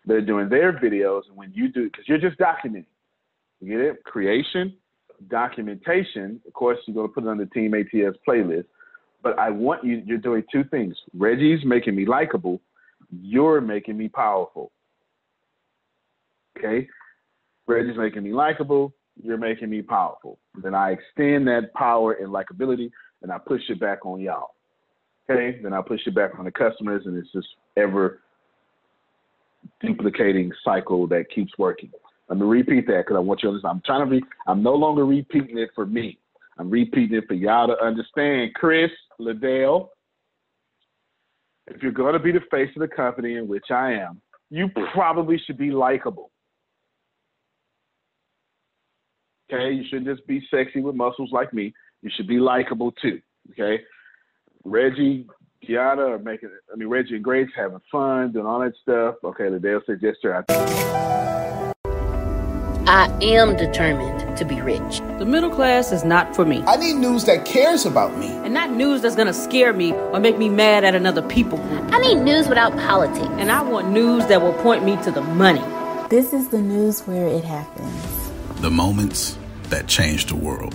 They're doing their videos. And when you do, because you're just documenting, you get it? Creation, documentation, of course, you're going to put it on the Team ATS playlist. But I want you, you're doing two things. Reggie's making me likable, you're making me powerful. Okay? Reggie's making me likable, you're making me powerful. Then I extend that power and likability and I push it back on y'all. Okay? Then I push it back on the customers and it's just ever duplicating cycle that keeps working. Let me repeat that because I want you to understand. I'm trying to be, I'm no longer repeating it for me. I'm repeating it for y'all to understand. Chris Liddell, if you're to be the face of the company, in which I am, you probably should be likable. Okay, you shouldn't just be sexy with muscles like me. You should be likable too. Okay, Reggie, Gianna are making. I mean, Reggie and Grace having fun, doing all that stuff. Okay, Liddell said yesterday. I am determined to be rich. The middle class is not for me. I need news that cares about me. And not news that's gonna scare me or make me mad at another people group. I need news without politics. And I want news that will point me to the money. This is the news where it happens. The moments that change the world.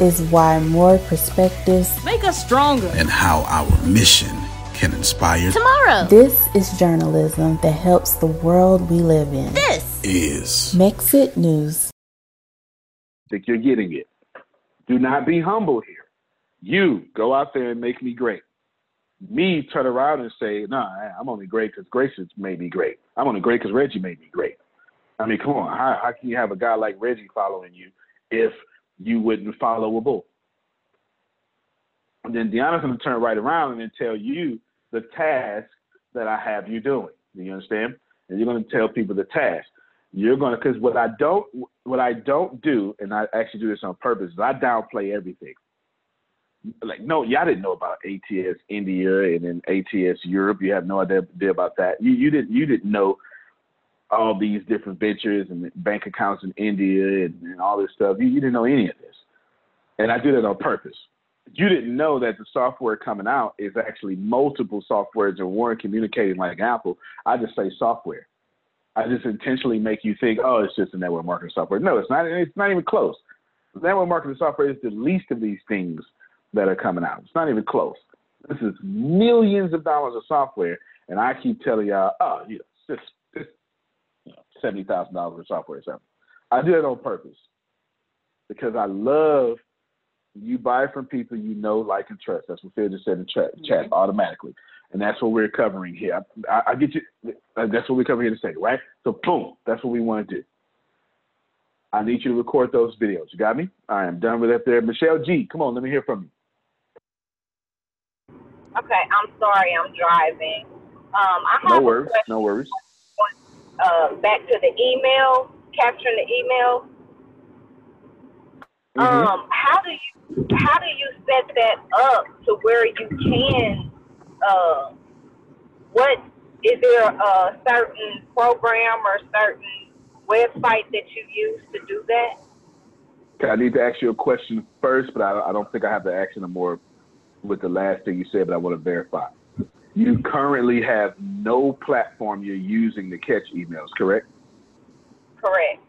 is why more perspectives make us stronger. And how our mission can inspire tomorrow. This is journalism that helps the world we live in. This is Mexit News. Think you're getting it. Do not be humble here. You go out there and make me great. Me turn around and say, "No, nah, I'm only great because Grace made me great. I'm only great because Reggie made me great." I mean, come on. How, how can you have a guy like Reggie following you if you wouldn't follow a bull? And then Deanna's going to turn right around and then tell you the task that I have you doing. Do you understand? And you're going to tell people the task. You're going to because what I don't what I don't do, and I actually do this on purpose, is I downplay everything. Like no, y'all didn't know about ATS India and then ATS Europe. You have no idea about that. You you didn't you didn't know all these different ventures and bank accounts in India and, and all this stuff. You, you didn't know any of this, and I did it on purpose you didn't know that the software coming out is actually multiple softwares and weren't communicating like Apple. I just say software. I just intentionally make you think, oh, it's just a network marketing software. No, it's not. It's not even close. Network marketing software is the least of these things that are coming out. It's not even close. This is millions of dollars of software, and I keep telling y'all, oh, you know, just seventy thousand dollars of software or something. I do it on purpose because I love you buy from people you know, like, and trust. That's what Phil just said in chat, mm-hmm. chat automatically. And that's what we're covering here. I, I, get you. That's what we're covering here to say, right? So, boom, that's what we want to do. I need you to record those videos. You got me? I am done with that there. Michelle G, come on, let me hear from you. Okay, I'm sorry, I'm driving. Um, I no worries, no worries. Uh, back to the email, capturing the email. Mm-hmm. Um, how do you how do you set that up to where you can uh, what is there a certain program or certain website that you use to do that okay, i need to ask you a question first but i, I don't think i have the action more with the last thing you said but i want to verify you currently have no platform you're using to catch emails correct correct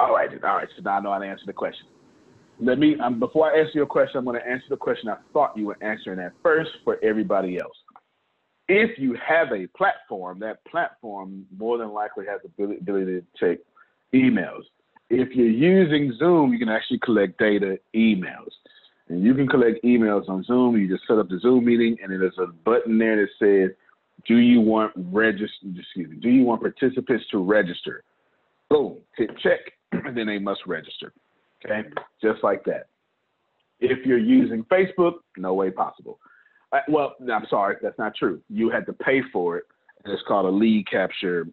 all right all right so now i know how to answer the question let me um, before I answer your question, I'm going to answer the question I thought you were answering at first for everybody else. If you have a platform, that platform more than likely has the ability to take emails. If you're using Zoom, you can actually collect data emails. And you can collect emails on Zoom. You just set up the Zoom meeting, and then there's a button there that says, "Do you want register? Excuse me. Do you want participants to register?" Boom. Hit check, and then they must register. Okay, just like that. If you're using Facebook, no way possible. Uh, well, I'm sorry, that's not true. You had to pay for it, and it's called a lead capture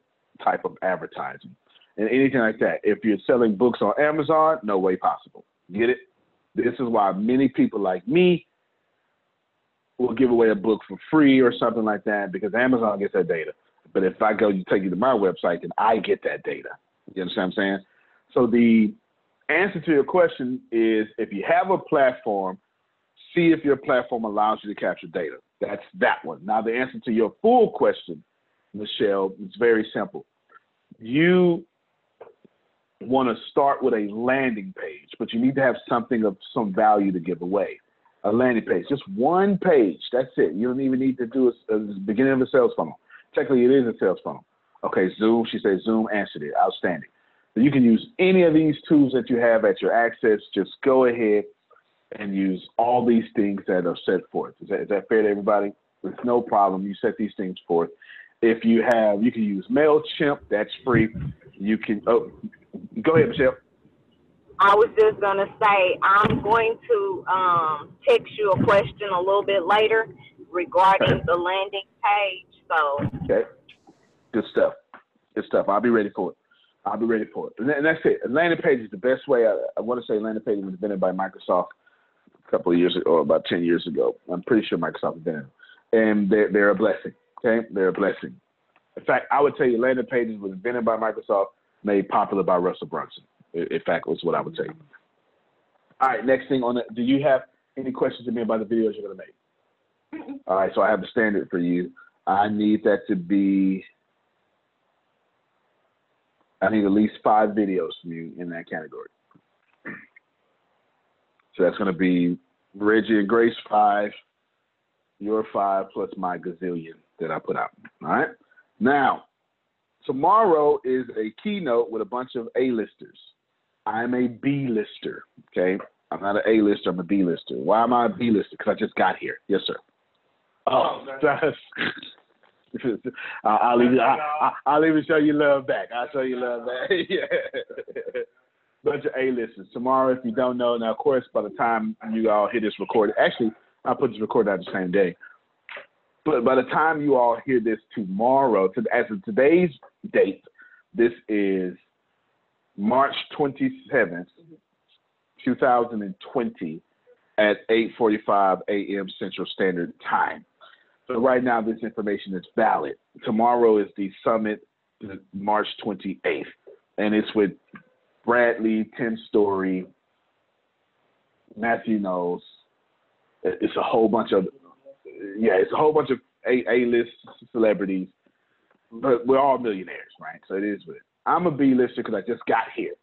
type of advertising. And anything like that. If you're selling books on Amazon, no way possible. Get it? This is why many people like me will give away a book for free or something like that because Amazon gets that data. But if I go you take you to my website, then I get that data. You understand what I'm saying? So the answer to your question is if you have a platform, see if your platform allows you to capture data. That's that one. Now, the answer to your full question, Michelle, is very simple. You want to start with a landing page, but you need to have something of some value to give away. A landing page, just one page. That's it. You don't even need to do a, a beginning of a sales funnel. Technically, it is a sales funnel. Okay, Zoom. She says Zoom answered it. Outstanding. You can use any of these tools that you have at your access. Just go ahead and use all these things that are set forth. Is that, is that fair to everybody? It's no problem. You set these things forth. If you have, you can use MailChimp. That's free. You can, oh, go ahead, Michelle. I was just going to say, I'm going to um, text you a question a little bit later regarding the landing page. So, okay. Good stuff. Good stuff. I'll be ready for it. I'll be ready for it. And that's it. A landing page is the best way. I, I want to say landing page was invented by Microsoft a couple of years ago, or about 10 years ago. I'm pretty sure Microsoft invented them. And they're, they're a blessing. Okay? They're a blessing. In fact, I would tell you landing pages was invented by Microsoft, made popular by Russell Brunson. In fact, was what I would say. All right, next thing on it. Do you have any questions to me about the videos you're going to make? All right, so I have a standard for you. I need that to be I need at least five videos from you in that category. So that's going to be Reggie and Grace five, your five plus my gazillion that I put out. All right. Now, tomorrow is a keynote with a bunch of A-listers. I'm a B-lister. Okay. I'm not an A-lister. I'm a B-lister. Why am I a B-lister? Because I just got here. Yes, sir. Oh, oh that's I'll even I, will even show you love back. I'll show you love back. yeah. Bunch of A-listers. Tomorrow, if you don't know, now of course, by the time you all hit this recording, actually, I'll put this recording out the same day. But by the time you all hear this tomorrow, to, as of today's date, this is March 27th, 2020 at 8:45 a.m. Central Standard Time. So right now, this information is valid. Tomorrow is the summit, March 28th, and it's with Bradley, Tim Story, Matthew Knowles. It's a whole bunch of, yeah, it's a whole bunch of A A-list celebrities, but we're all millionaires, right? So it is what it. I'm a B-lister because I just got here.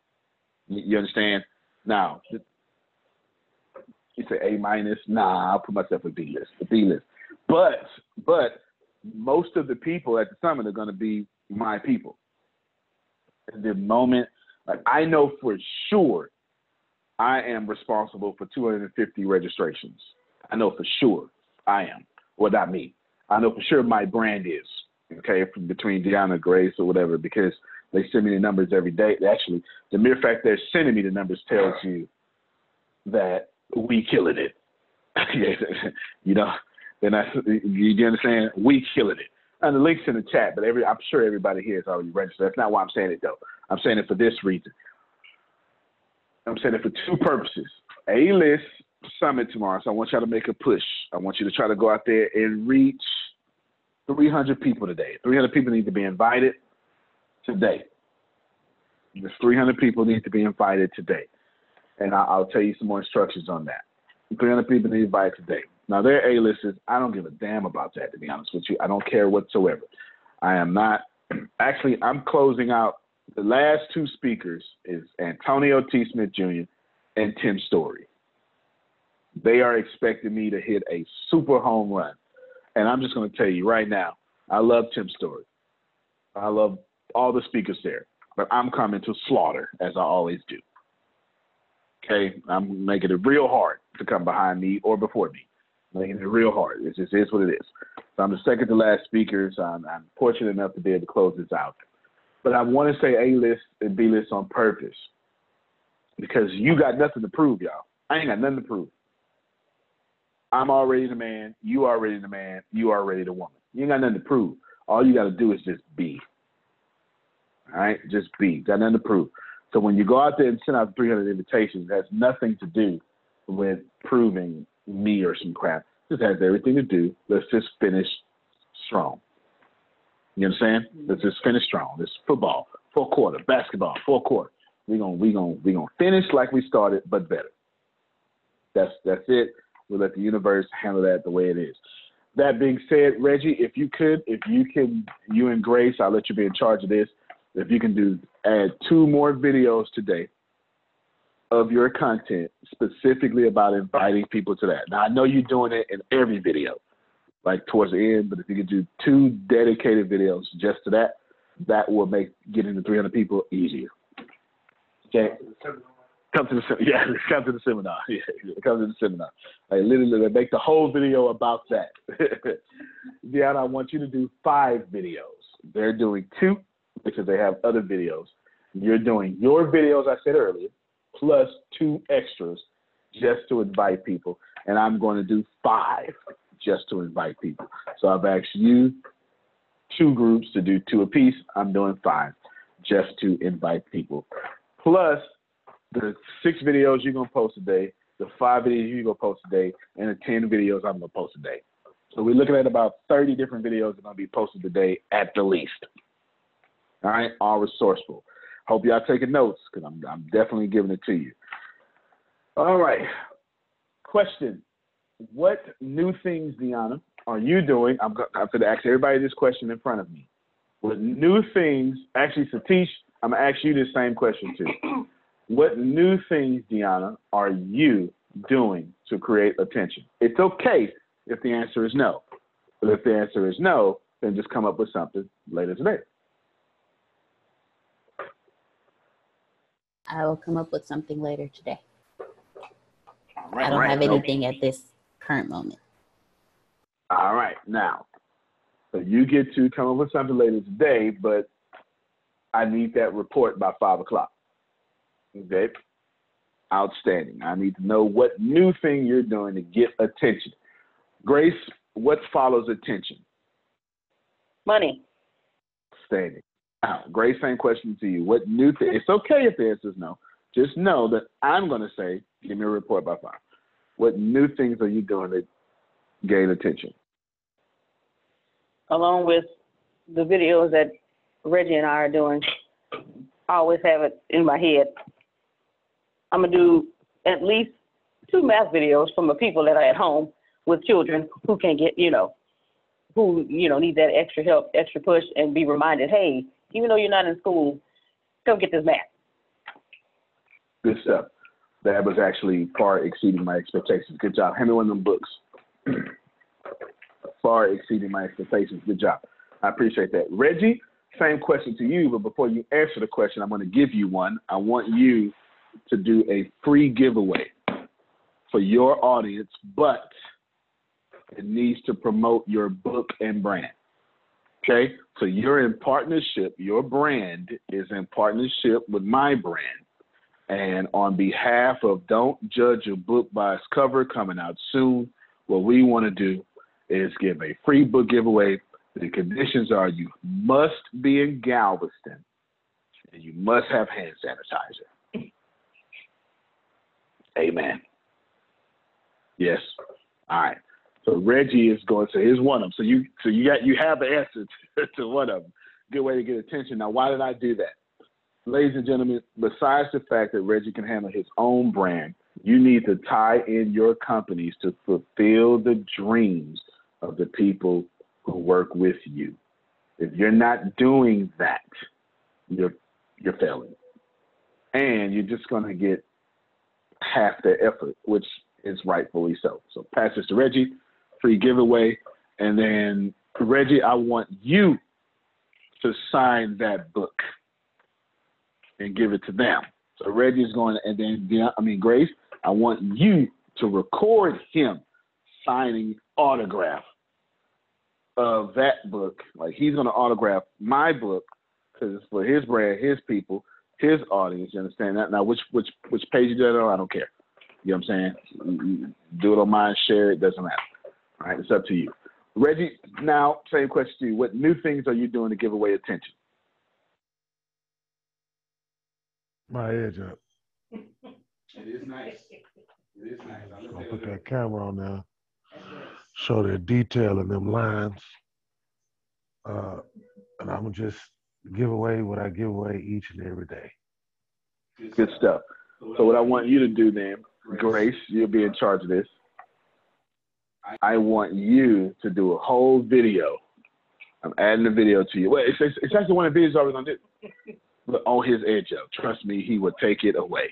You understand? Now, you say A minus? Nah, I'll put myself a B list, a B list. But but most of the people at the summit are going to be my people. At the moment, like I know for sure, I am responsible for 250 registrations. I know for sure I am. Well, not me. I know for sure my brand is okay between Deanna Grace or whatever because they send me the numbers every day. Actually, the mere fact they're sending me the numbers tells you that we killing it. you know, then I, you understand? We killing it. And the link's in the chat, but every I'm sure everybody here is already registered. That's not why I'm saying it though. I'm saying it for this reason. I'm saying it for two purposes. A list summit tomorrow, so I want y'all to make a push. I want you to try to go out there and reach 300 people today. 300 people need to be invited today. There's 300 people need to be invited today and I, will tell you some more instructions on that. 300 people need advice today. Now, they're A-listers. I don't give a damn about that, to be honest with you. I don't care whatsoever. I am not. Actually, I'm closing out. The last two speakers is Antonio T. Smith Jr. and Tim Story. They are expecting me to hit a super home run. And I'm just going to tell you right now, I love Tim Story. I love all the speakers there, but I'm coming to slaughter as I always do. Okay, I'm making it real hard to come behind me or before me. Making it real hard. It just is what it is. So I'm the second to last speaker, so I'm, I'm fortunate enough to be able to close this out. But I want to say A list and B list on purpose because you got nothing to prove, y'all. I ain't got nothing to prove. I'm already the man. You already the man. You already the woman. You ain't got nothing to prove. All you got to do is just be. All right, just be. Got nothing to prove. So when you go out there and send out 300 invitations, it has nothing to do with proving me or some crap. This has everything to do. Let's just finish strong. You understand? Let's just finish strong. This football, four quarter, basketball, four quarter. We're gonna we gonna we gonna finish like we started, but better. That's that's it. We'll let the universe handle that the way it is. That being said, Reggie, if you could, if you can, you and Grace, I'll let you be in charge of this if you can do add two more videos today of your content specifically about inviting people to that. Now I know you're doing it in every video, like towards the end, but if you could do two dedicated videos just to that, that will make getting to 300 people easier. Okay. Come to the yeah, come to the seminar. Yeah, come to the seminar. Like literally, make the whole video about that. Deanna, I want you to do five videos. They're doing two because they have other videos. You're doing your videos, I said earlier, plus two extras just to invite people. And I'm going to do five just to invite people. So I've asked you two groups to do two apiece. I'm doing five just to invite people. Plus the six videos you're to post today, the five videos you're to post today, and the 10 videos I'm to post today. So we're looking at about 30 different videos that are to be posted today at the least. All right, all resourceful. Hope y'all taking notes because I'm, I'm definitely giving it to you. All right. Question What new things, Deanna, are you doing? I'm, I'm going to ask everybody this question in front of me. What new things, actually, Satish, I'm to ask you the same question too. What new things, Deanna, are you doing to create attention? It's okay if the answer is no. But if the answer is no, then just come up with something later today. I will come up with something later today. Right, I don't right, have okay. anything at this current moment. All right, now, so you get to come up with something later today, but I need that report by five o'clock. Okay, outstanding. I need to know what new thing you're doing to get attention. Grace, what follows attention? Money. Standing. Now, Grace, same question to you. What new thing? It's okay if the answer is no. Just know that I'm going to say, give me a report by five. What new things are you doing to gain attention? Along with the videos that Reggie and I are doing, I always have it in my head. I'm gonna do at least two math videos from the people that are at home with children who can't get, you know, who you know need that extra help, extra push, and be reminded, hey, even though you're not in school, go get this math. Good stuff. That was actually far exceeding my expectations. Good job. Hand me one of them books. far exceeding my expectations. Good job. I appreciate that. Reggie, same question to you, but before you answer the question, I'm going to give you one. I want you to do a free giveaway for your audience, but it needs to promote your book and brand. Okay, so you're in partnership, your brand is in partnership with my brand. And on behalf of Don't Judge a Book by Its Cover coming out soon, what we want to do is give a free book giveaway. The conditions are you must be in Galveston and you must have hand sanitizer. Amen. Yes. All right. So Reggie is going. to here's one of them. So you so you got you have the answer to, to one of them. Good way to get attention. Now, why did I do that? Ladies and gentlemen, besides the fact that Reggie can handle his own brand, you need to tie in your companies to fulfill the dreams of the people who work with you. If you're not doing that, you're you're failing. And you're just gonna get half their effort, which is rightfully so. So pass this to Reggie, free giveaway. And then Reggie, I want you to sign that book and give it to them. So Reggie's going, and then I mean Grace, I want you to record him signing autograph of that book. Like he's going to autograph my book because it's for his brand, his people, his audience. You understand that? Now, which which which page you do it on, I don't care. You know what I'm saying? Do it on mine, share it, doesn't matter. All right, it's up to you. Reggie, now same question to you. What new things are you doing to give away attention? My edge up. It is nice. It is nice. I'm gonna put that camera on there. Show the detail in them lines. Uh, and I'm gonna just give away what I give away each and every day. Good stuff. So what I want you to do then, Grace, you'll be in charge of this. I want you to do a whole video. I'm adding a video to you. Well, it's, it's, it's actually one of the videos I was gonna do. But on his edge up, trust me, he will take it away.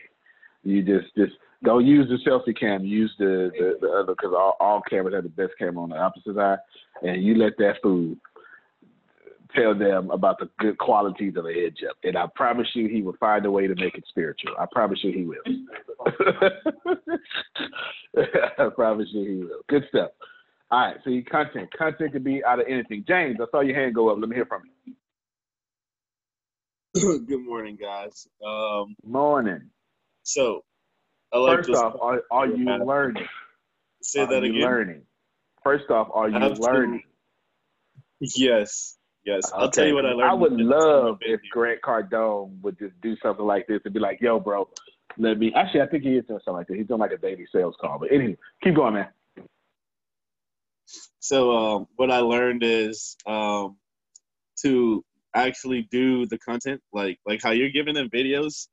You just just don't use the selfie cam. Use the the, the other because all, all cameras have the best camera on the opposite side, and you let that fool tell them about the good qualities of the edge up. And I promise you, he will find a way to make it spiritual. I promise you, he will. I promise you, he will. Good stuff. All right, so content. Content could be out of anything. James, I saw your hand go up. Let me hear from you. Good morning, guys. Um, Morning. so, I like First off, are, are you learning? Say are that you again. learning? First off, are you learning? Yes, yes. I'll tell you what I learned. I would love if Grant Cardone would just do something like this and be like, "Yo, bro, let me." Actually, I think he is doing something like that. He's doing like a daily sales call. But anyway, keep going, man. So, um, what I learned is um, to actually do the content, like like how you're giving them videos.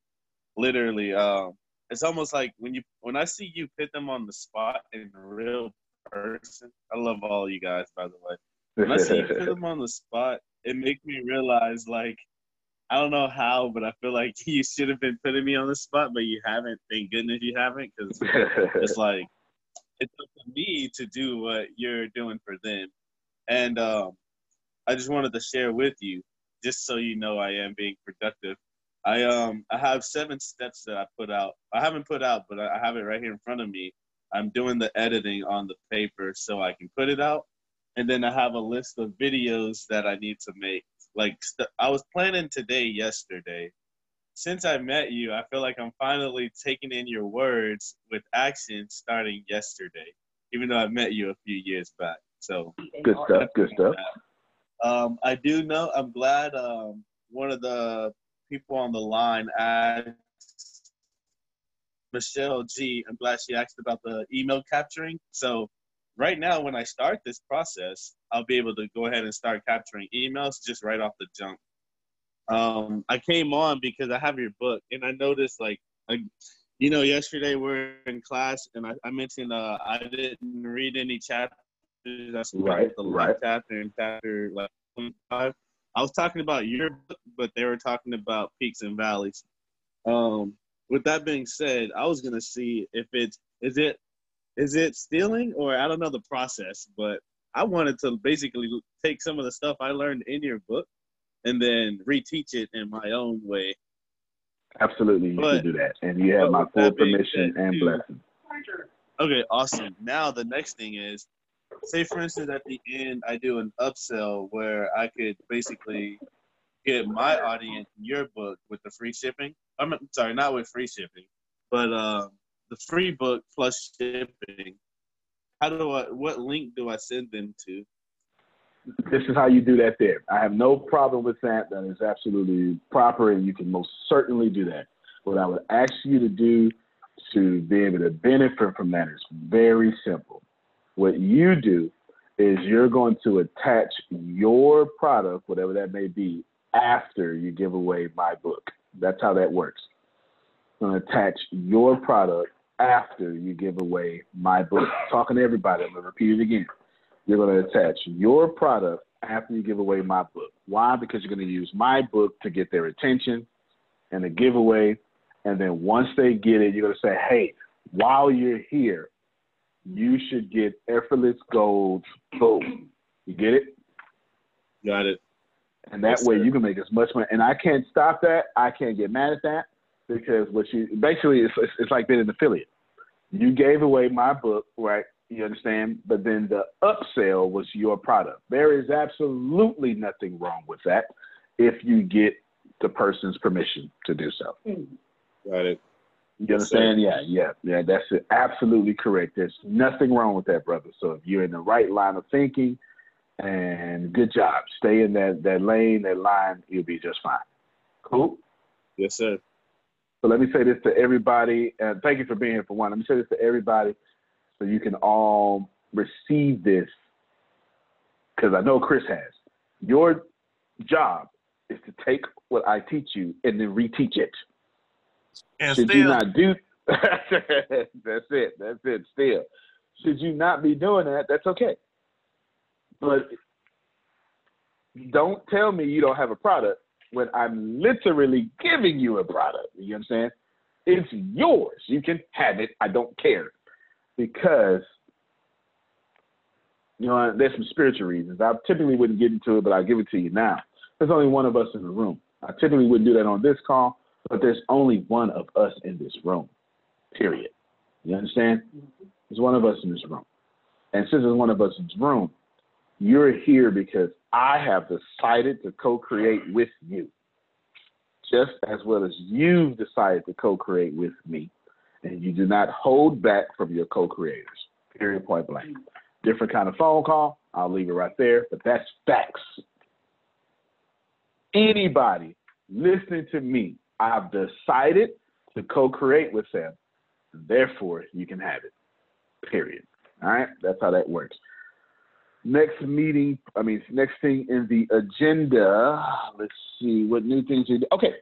Literally, um, it's almost like when you when I see you put them on the spot in real person. I love all you guys, by the way. I you put them on the spot, it makes me realize like I don't know how, but I feel like you should have been putting me on the spot, but you haven't. Thank goodness you haven't, because it's like it's up to me to do what you're doing for them. And um, I just wanted to share with you, just so you know, I am being productive. I um I have seven steps that I put out. I haven't put out, but I have it right here in front of me. I'm doing the editing on the paper so I can put it out, and then I have a list of videos that I need to make. Like st- I was planning today, yesterday. Since I met you, I feel like I'm finally taking in your words with action starting yesterday, even though I met you a few years back. So Good stuff. Good stuff. um, I do know. I'm glad um, one of the people on the line asked Michelle G. I'm glad she asked about the email capturing. So right now, when I start this process, I'll be able to go ahead and start capturing emails just right off the jump. Um, I came on because I have your book, and I noticed like, like you know, yesterday we're in class, and I, I mentioned uh, I didn't read any chapters. I Right, the right. chapter and chapter like 25. I was talking about your book, but they were talking about peaks and valleys. Um, with that being said, I was gonna see if it's is it is it stealing or I don't know the process, but I wanted to basically take some of the stuff I learned in your book and then reteach it in my own way. Absolutely, you But- can do that, and you have my full permission and too- blessing. Okay, awesome. Now the next thing is, say for instance at the end I do an upsell where I could basically get my audience in your book with the free shipping. I'm sorry, not with free shipping, but uh, the free book plus shipping. How do I? What link do I send them to? This is how you do that there. I have no problem with that. That is absolutely proper, and you can most certainly do that. What I would ask you to do to be able to benefit from that is very simple. What you do is you're going to attach your product, whatever that may be, after you give away my book. That's how that works. Going to attach your product after you give away my book. talking to everybody, I'm going to repeat it again. You're going to attach your product after you give away my book. Why? Because you're going to use my book to get their attention and the giveaway. And then once they get it, you're going to say, hey, while you're here, you should get effortless gold. Boom. You get it? Got it. And that Yes, way sir. you can make as much money. And I can't stop that. I can't get mad at that because what you basically it's, it's, it's like being an affiliate. You gave away my book, right? You understand? But then the upsell was your product. There is absolutely nothing wrong with that if you get the person's permission to do so. Mm-hmm. Got it. You understand? Yeah, yeah, yeah. That's absolutely correct. There's nothing wrong with that, brother. So if you're in the right line of thinking, and good job, stay in that that lane, that line, you'll be just fine. Cool. Yes, sir. So let me say this to everybody, and thank you for being here for one. Let me say this to everybody, so you can all receive this, because I know Chris has. Your job is to take what I teach you and then reteach it. And Should you not do that's it. That's it. Still. Should you not be doing that, that's okay. But don't tell me you don't have a product when I'm literally giving you a product. You understand? It's yours. You can have it. I don't care. Because you know, there's some spiritual reasons. I typically wouldn't get into it, but I'll give it to you now. There's only one of us in the room. I typically wouldn't do that on this call, but there's only one of us in this room. Period. You understand? Mm-hmm. There's one of us in this room. And since there's one of us in this room, you're here because I have decided to co-create with you. Just as well as you've decided to co-create with me. And you do not hold back from your co-creators. Period point blank. Different kind of phone call. I'll leave it right there, but that's facts. Anybody listening to me, I've decided to co-create with them. Therefore, you can have it. Period. All right, that's how that works. Next meeting, I mean, next thing in the agenda. Let's see what new things you do. Okay,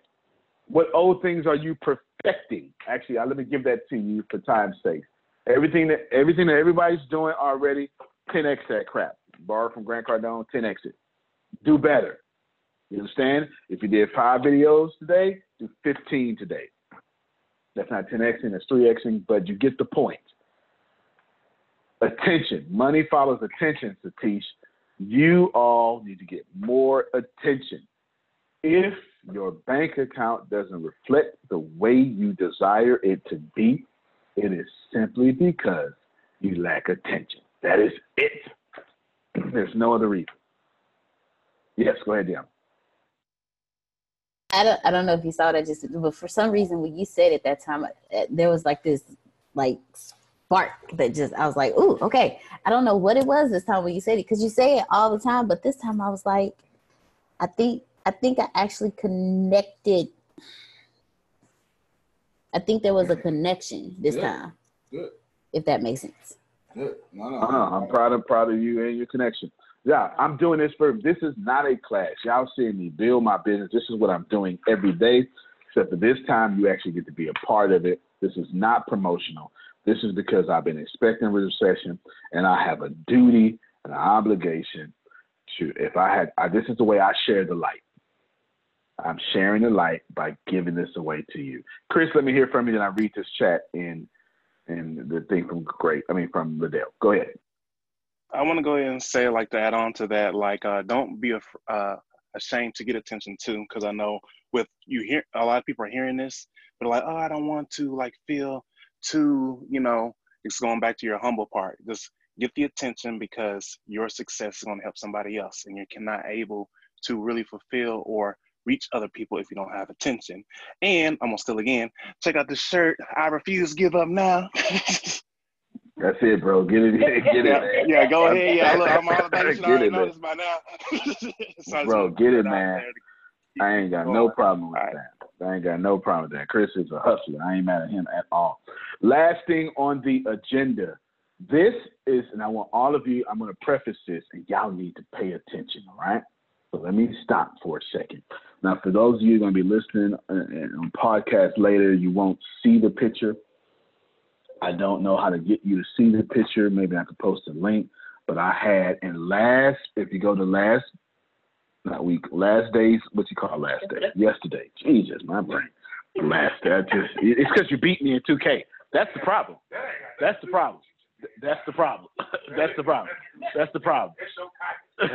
what old things are you perfecting? Actually, uh, let me give that to you for time's sake. Everything that everything that everybody's doing already, 10x that crap. Borrow from Grant Cardone, 10x it. Do better. You understand? If you did five videos today, do 15 today. That's not 10xing, that's 3xing, but you get the point. Attention. Money follows attention, Satish. You all need to get more attention. If your bank account doesn't reflect the way you desire it to be, it is simply because you lack attention. That is it. There's no other reason. Yes, go ahead, Dion. I don't, I don't know if you saw that just, but for some reason when you said it that time, uh, there was like this like spark that just I was like, "Ooh, okay." I don't know what it was this time when you said it because you say it all the time, but this time I was like, I think I think I actually connected. I think there was a connection this Good. time, Good. if that makes sense. Good. No, no, uh-huh. I'm proud of proud of you and your connection. Yeah, I'm doing this for this is not a class. Y'all seeing me build my business. This is what I'm doing every day. Except for this time you actually get to be a part of it. This is not promotional. This is because I've been expecting a recession and I have a duty and an obligation to if I had I, this is the way I share the light. I'm sharing the light by giving this away to you. Chris, let me hear from you, then I read this chat in in the thing from Great. I mean from Liddell. Go ahead. I want to go ahead and say, like, to add on to that, like, uh, don't be uh, ashamed to get attention too, because I know with you hear a lot of people are hearing this, but like, oh, I don't want to like feel too, you know, it's going back to your humble part. Just get the attention because your success is going to help somebody else, and you're not able to really fulfill or reach other people if you don't have attention. And I'm gonna steal again. Check out the shirt. I refuse to give up now. That's it, bro. Get it, get it. yeah, man. yeah, go ahead. Yeah, look, I'm all about it. You Get already it, know man. this by now. So Bro, get it, man. I ain't got no problem with that. I ain't got no problem with that. Chris is a hustler. I ain't mad at him at all. Last thing on the agenda. This is, and I want all of you, I'm going to preface this, and y'all need to pay attention, all right? So let me stop for a second. Now, for those of you going to be listening uh, on podcast later, you won't see the picture. I don't know how to get you to see the picture. Maybe I could post a link. But I had and last, if you go to last, not week, last days, what you call last day? Yesterday. Jesus, my brain. Last day. I just, it's because you beat me in 2K. That's the problem. That's the problem. That's the problem. That's the problem. That's the problem.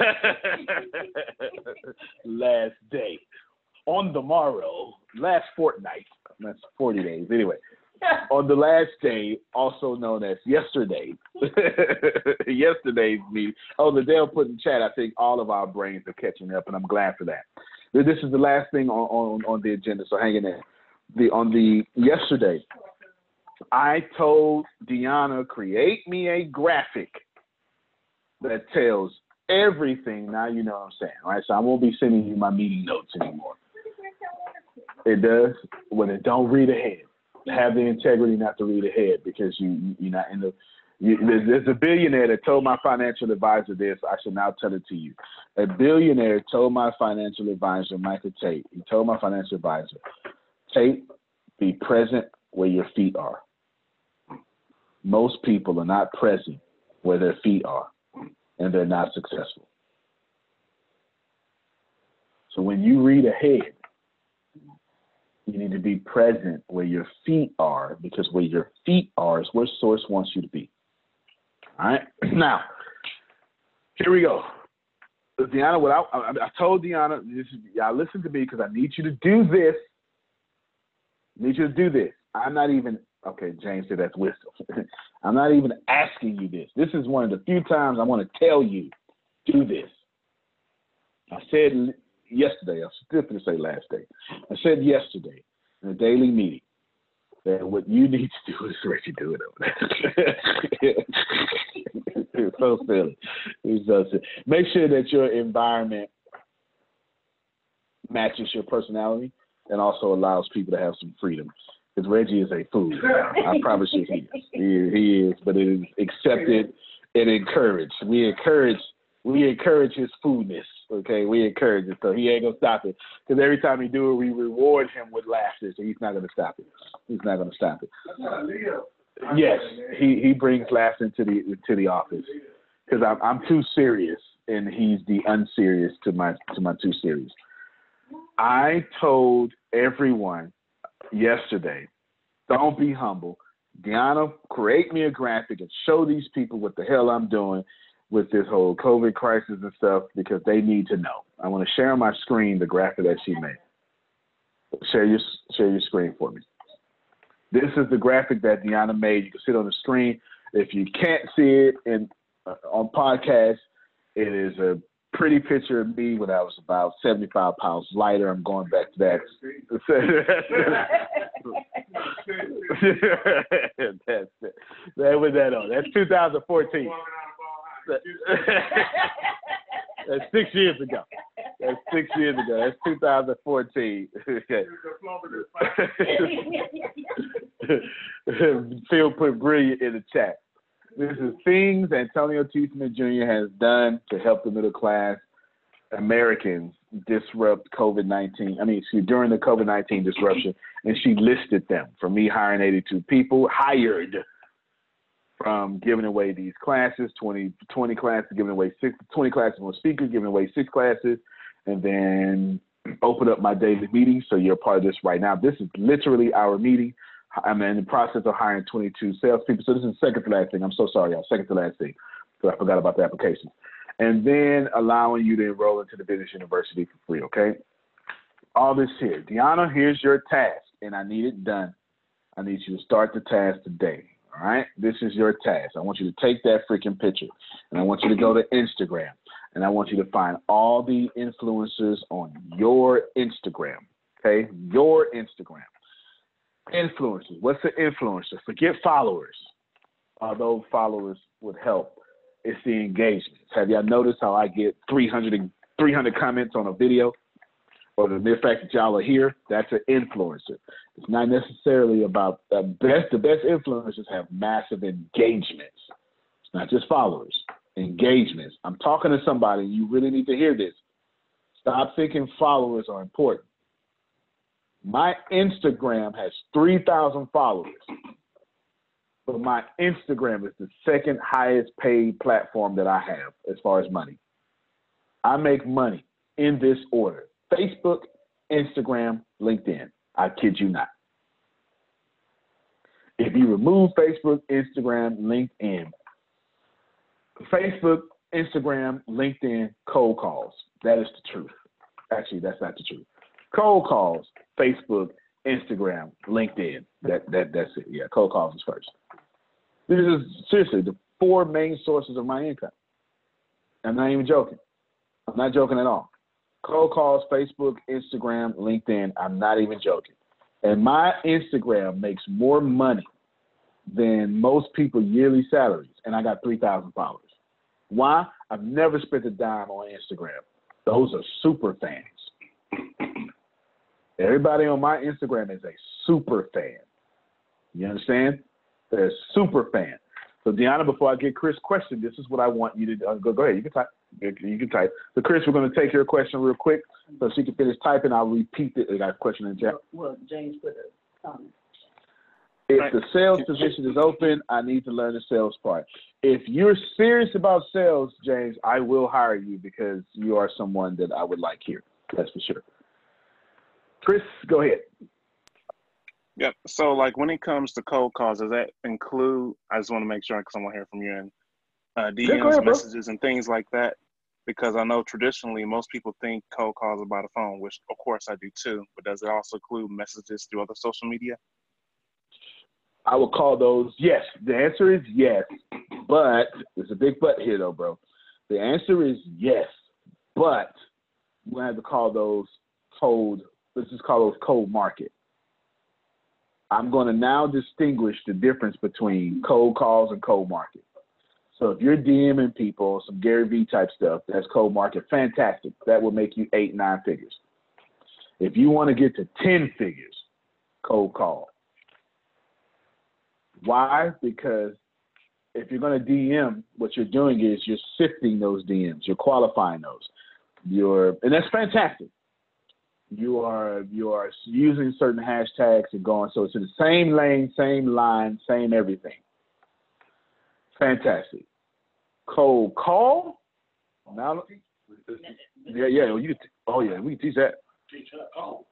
last day. On the morrow, last fortnight, that's 40 days. Anyway, on the last day, also known as yesterday, yesterday's meeting. Oh, the Dale put in chat, I think all of our brains are catching up, and I'm glad for that. This is the last thing on, on, on the agenda, so hang in there. The, on the yesterday, I told Deanna, create me a graphic that tells everything. Now you know what I'm saying, right? So I won't be sending you my meeting notes anymore. It does. When it don't read ahead, have the integrity not to read ahead because you you're not in the. You, there's, there's a billionaire that told my financial advisor this. I should now tell it to you. A billionaire told my financial advisor, Michael Tate. He told my financial advisor, Tate, be present where your feet are. Most people are not present where their feet are, and they're not successful. So when you read ahead, you need to be present where your feet are because where your feet are is where source wants you to be. All right. Now, here we go. Deanna, what I, I, I told Deanna, y'all listen to me because I need you to do this. I need you to do this. I'm not even okay. James said that's wisdom. I'm not even asking you this. This is one of the few times I want to tell you, do this. I said yesterday. I still going to say last day. I said yesterday in a daily meeting that what you need to do is Reggie do it over there. so silly. It's so silly. Make sure that your environment matches your personality and also allows people to have some freedom. Because Reggie is a fool. I promise you he is. He, he is, but it is accepted and encouraged. We encourage we encourage his foodness. Okay, we encourage it. So he ain't gonna stop it. Because every time he do it, we reward him with laughter. So he's not gonna stop it. He's not gonna stop it. Yes, he, he brings laughter into the to the office. Because I'm I'm too serious, and he's the unserious to my to my too serious. I told everyone yesterday, don't be humble. Deanna, create me a graphic and show these people what the hell I'm doing with this whole COVID crisis and stuff because they need to know. I want to share on my screen the graphic that she made. Share your share your screen for me. This is the graphic that Deanna made. You can see it on the screen. If you can't see it in uh, on podcast, it is a pretty picture of me when I was about 75 pounds lighter. I'm going back to that. That was that on. That's 2014. That's six years ago. That's six years ago. That's 2014. Okay. Phil put brilliant in the chat. This is things Antonio T. Smith Jr. has done to help the middle class Americans disrupt COVID 19. I mean, excuse during the COVID 19 disruption, and she listed them for me hiring 82 people, hired from giving away these classes 20, 20 classes, giving away six, 20 classes on speaker, giving away six classes, and then open up my daily meeting. So you're a part of this right now. This is literally our meeting. I'm in the process of hiring 22 salespeople. So this is the second to last thing. I'm so sorry, y'all. Second to last thing. So I forgot about the applications. And then allowing you to enroll into the business university for free, okay? All this here. Deanna, here's your task, and I need it done. I need you to start the task today. All right? This is your task. I want you to take that freaking picture and I want you to go to Instagram and I want you to find all the influencers on your Instagram. Okay? Your Instagram. Influencers. What's an influencer? Forget followers, although followers would help. It's the engagements. Have y'all noticed how I get 300, 300 comments on a video? Or the mere fact that y'all are here, that's an influencer. It's not necessarily about the best. The best influencers have massive engagements. It's not just followers, engagements. I'm talking to somebody, you really need to hear this. Stop thinking followers are important. My Instagram has 3,000 followers, but my Instagram is the second highest paid platform that I have as far as money. I make money in this order Facebook, Instagram, LinkedIn. I kid you not. If you remove Facebook, Instagram, LinkedIn, Facebook, Instagram, LinkedIn, cold calls. That is the truth. Actually, that's not the truth. Cold calls, Facebook, Instagram, LinkedIn. That that that's it. Yeah, cold calls is first. This is seriously the four main sources of my income. I'm not even joking. I'm not joking at all. Cold calls, Facebook, Instagram, LinkedIn. I'm not even joking. And my Instagram makes more money than most people yearly salaries, and I got 3,000 followers. Why? I've never spent a dime on Instagram. Those are super fans. Everybody on my Instagram is a super fan. You understand? They're super fan. So Deanna, before I get Chris' question, this is what I want you to uh, go. Go ahead. You can type. You can type. So Chris, we're going to take your question real quick so she can finish typing. I'll repeat it. I got a question in chat. Well, James put a comment. If the sales position is open, I need to learn the sales part. If you're serious about sales, James, I will hire you because you are someone that I would like here. That's for sure. Chris, go ahead. Yep. So, like, when it comes to cold calls, does that include? I just want to make sure because I want to hear from you and uh, DMs, Yeah, ahead, messages, and things like that. Because I know traditionally most people think cold calls are by the phone, which of course I do too. But does it also include messages through other social media? I would call those yes. The answer is yes, but there's a big but here though, bro. The answer is yes, but we have to call those cold. Let's just call those cold market. I'm going to now distinguish the difference between cold calls and cold market. So if you're DMing people some Gary Vee type stuff, that's cold market. Fantastic. That will make you eight, nine figures. If you want to get to 10 figures, cold call. Why? Because if you're going to DM, what you're doing is you're sifting those DMs, you're qualifying those. You're, and that's fantastic. You are you are using certain hashtags and going so it's in the same lane, same line, same everything. Fantastic. Cold call. Now, yeah, yeah. You, oh yeah, we can teach that.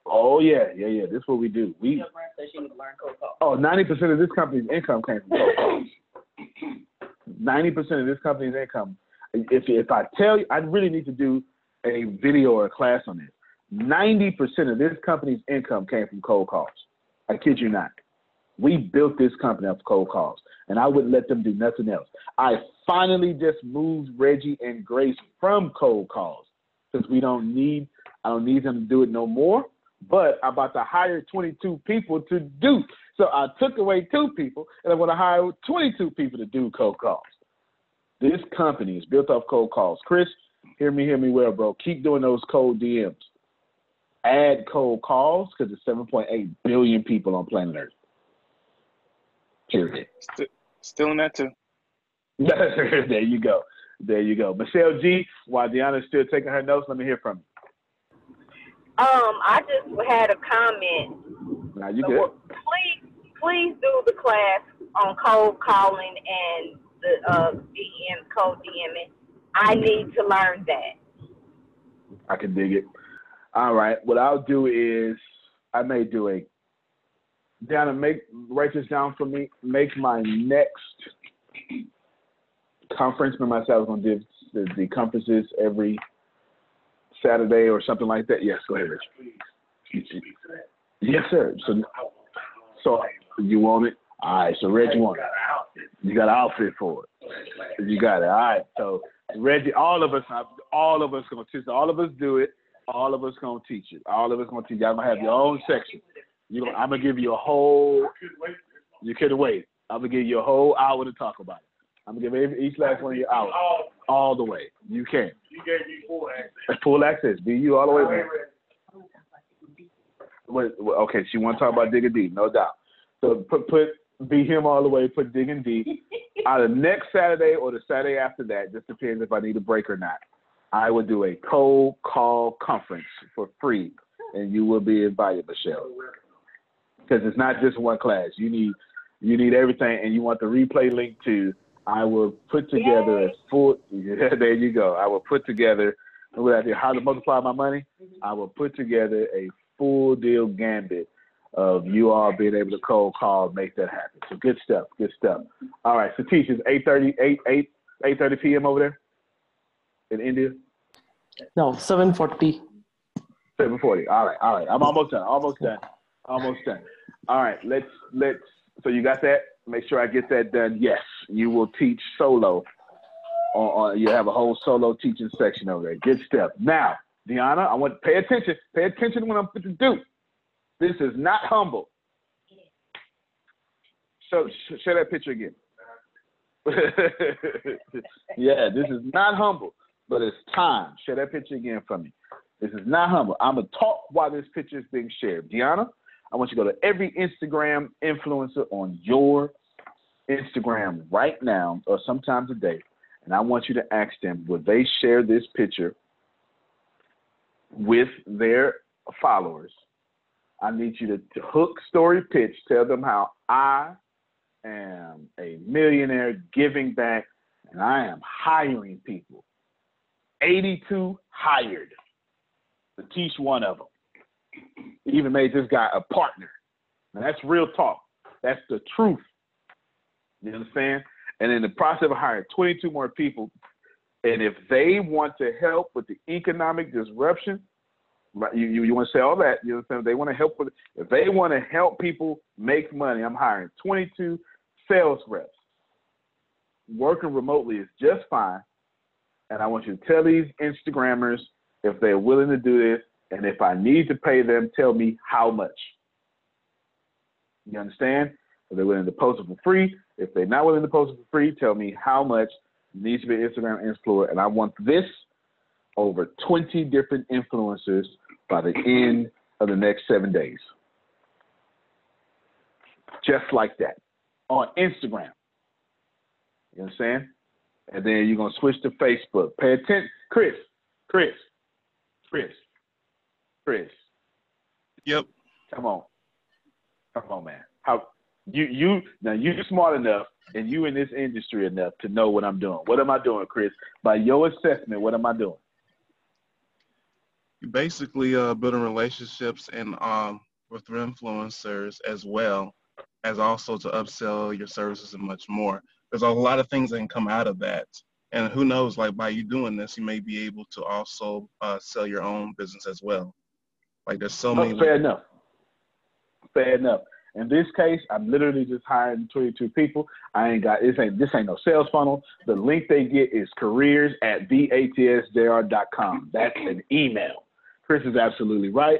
Oh yeah, yeah, yeah. This is what we do. We oh 90 percent of this company's income came from cold calls. Ninety percent of this company's income. If if I tell you, I really need to do a video or a class on this. Ninety percent of this company's income came from cold calls. I kid you not. We built this company off cold calls, and I wouldn't let them do nothing else. I finally just moved Reggie and Grace from cold calls because we don't need I don't need them to do it no more. But I'm about to hire 22 people to do. So I took away two people, and I'm going to hire 22 people to do cold calls. This company is built off cold calls. Chris, hear me, hear me well, bro. Keep doing those cold DMs. Add cold calls because there's 7.8 billion people on planet Earth. Period. Still in that too. there you go. There you go. Michelle G, while Deanna's still taking her notes, let me hear from you. Um, I just had a comment. Now you good. Please, please do the class on cold calling and the uh, DM, cold DMing. I need to learn that. I can dig it. All right. What I'll do is I may do a Deanna, make write this down for me. Make my next conference. Said I was gonna do the, the conferences every Saturday or something like that. Yes, go ahead, Rich. Yes, sir. So, so you want it? All right. So Reggie want it. You got an outfit for it. You got it. All right. So Reggie, all of us, all of us gonna teach. All of us do it. All of us gonna teach it. All of us gonna teach. Y'all gonna have your own section. You, I'm gonna give you a whole. You couldn't wait. I'm gonna give you a whole hour to talk about it. I'm gonna give each last one of you out all the way. You can. You gave me full access. Full access. Be you all the way. Man. Wait, okay, she want to talk about digging deep, no doubt. So put put be him all the way. Put digging deep. Either next Saturday or the Saturday after that, just depends if I need a break or not. I will do a cold call conference for free, and you will be invited, Michelle. Because it's not just one class. You need you need everything, and you want the replay link too. I will put together a full. Yeah, there you go. I will put together. What I do, how to multiply my money? Mm-hmm. I will put together a full deal gambit of you all being able to cold call, make that happen. So good stuff, good stuff. All right, so teach is 8:30, 8 8 8:30 p.m. over there in India. No, 7:40. 7:40. All right, all right. I'm almost done. Almost done. Almost done. All right, let's let's. So you got that? Make sure I get that done. Yes, you will teach solo. Or, you have a whole solo teaching section over there. Good stuff. Now, Deanna, I want to pay attention. Pay attention when I'm to do. This is not humble. So sh- share that picture again. yeah, this is not humble, but it's time. Share that picture again for me. This is not humble. I'm gonna talk while this picture is being shared. Deanna, I want you to go to every Instagram influencer on your Instagram right now or sometime today, and I want you to ask them would they share this picture with their followers. I need you to, hook story pitch, tell them how I am a millionaire giving back and I am hiring people. 82 hired to teach one of them. Even made this guy a partner. Now that's real talk. That's the truth. You understand? And in the process of hiring 22 more people, and if they want to help with the economic disruption, you, you, you want to say all that, you understand? They want to help with if they want to help people make money, I'm hiring 22 sales reps. Working remotely is just fine. And I want you to tell these Instagrammers if they're willing to do this, and if I need to pay them, tell me how much. You understand? If they're willing to post it for free, if they're not willing to post it for free, tell me how much needs to be Instagram influencer. And I want this over 20 different influencers by the end of the next seven days. Just like that on Instagram. You understand? And then you're going to switch to Facebook. Pay attention. Chris, Chris, Chris, Chris. Yep. Come on. Come on, man. How you you now you're smart enough and you in this industry enough to know what I'm doing. What am I doing, Chris? By your assessment, what am I doing? You basically uh, building relationships and um, with influencers as well as also to upsell your services and much more. There's a lot of things that can come out of that. And who knows, like by you doing this, you may be able to also uh, sell your own business as well. Like there's so Oh, many. fair enough. Fair enough. In this case, I'm literally just hiring 22 people. I ain't got this ain't this ain't no sales funnel. The link they get is careers at theatsjr.com. That's an email. Chris is absolutely right,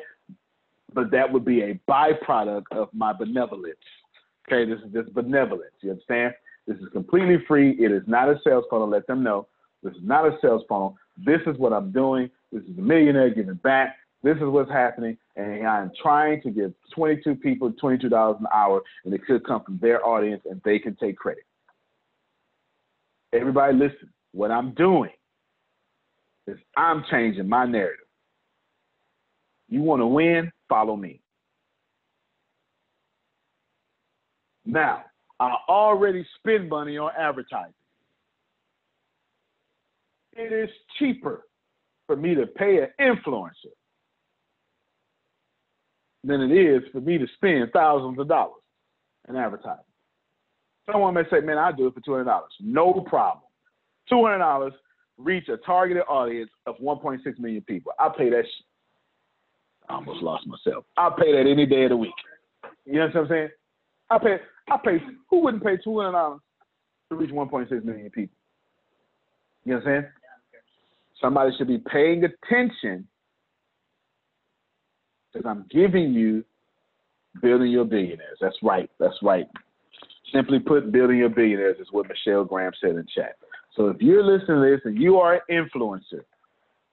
but that would be a byproduct of my benevolence. Okay, this is just benevolence. You understand? This is completely free. It is not a sales funnel. Let them know this is not a sales funnel. This is what I'm doing. This is a millionaire giving back. This is what's happening, and I'm trying to give 22 people $22 an hour, and it could come from their audience, and they can take credit. Everybody, listen. What I'm doing is I'm changing my narrative. You want to win? Follow me. Now, I already spend money on advertising. It is cheaper for me to pay an influencer than it is for me to spend thousands of dollars in advertising. Someone may say, man, I do it for $200. No problem. $200, reach a targeted audience of 1.6 million people. I'll pay that. Sh- I almost lost myself. I'll pay that any day of the week. You know what I'm saying? I pay. I pay. Who wouldn't pay two hundred dollars to reach 1.6 million people? You know what I'm saying? Somebody should be paying attention because I'm giving you building your billionaires. That's right. That's right. Simply put, building your billionaires is what Michelle Graham said in chat. So if you're listening to this and you are an influencer,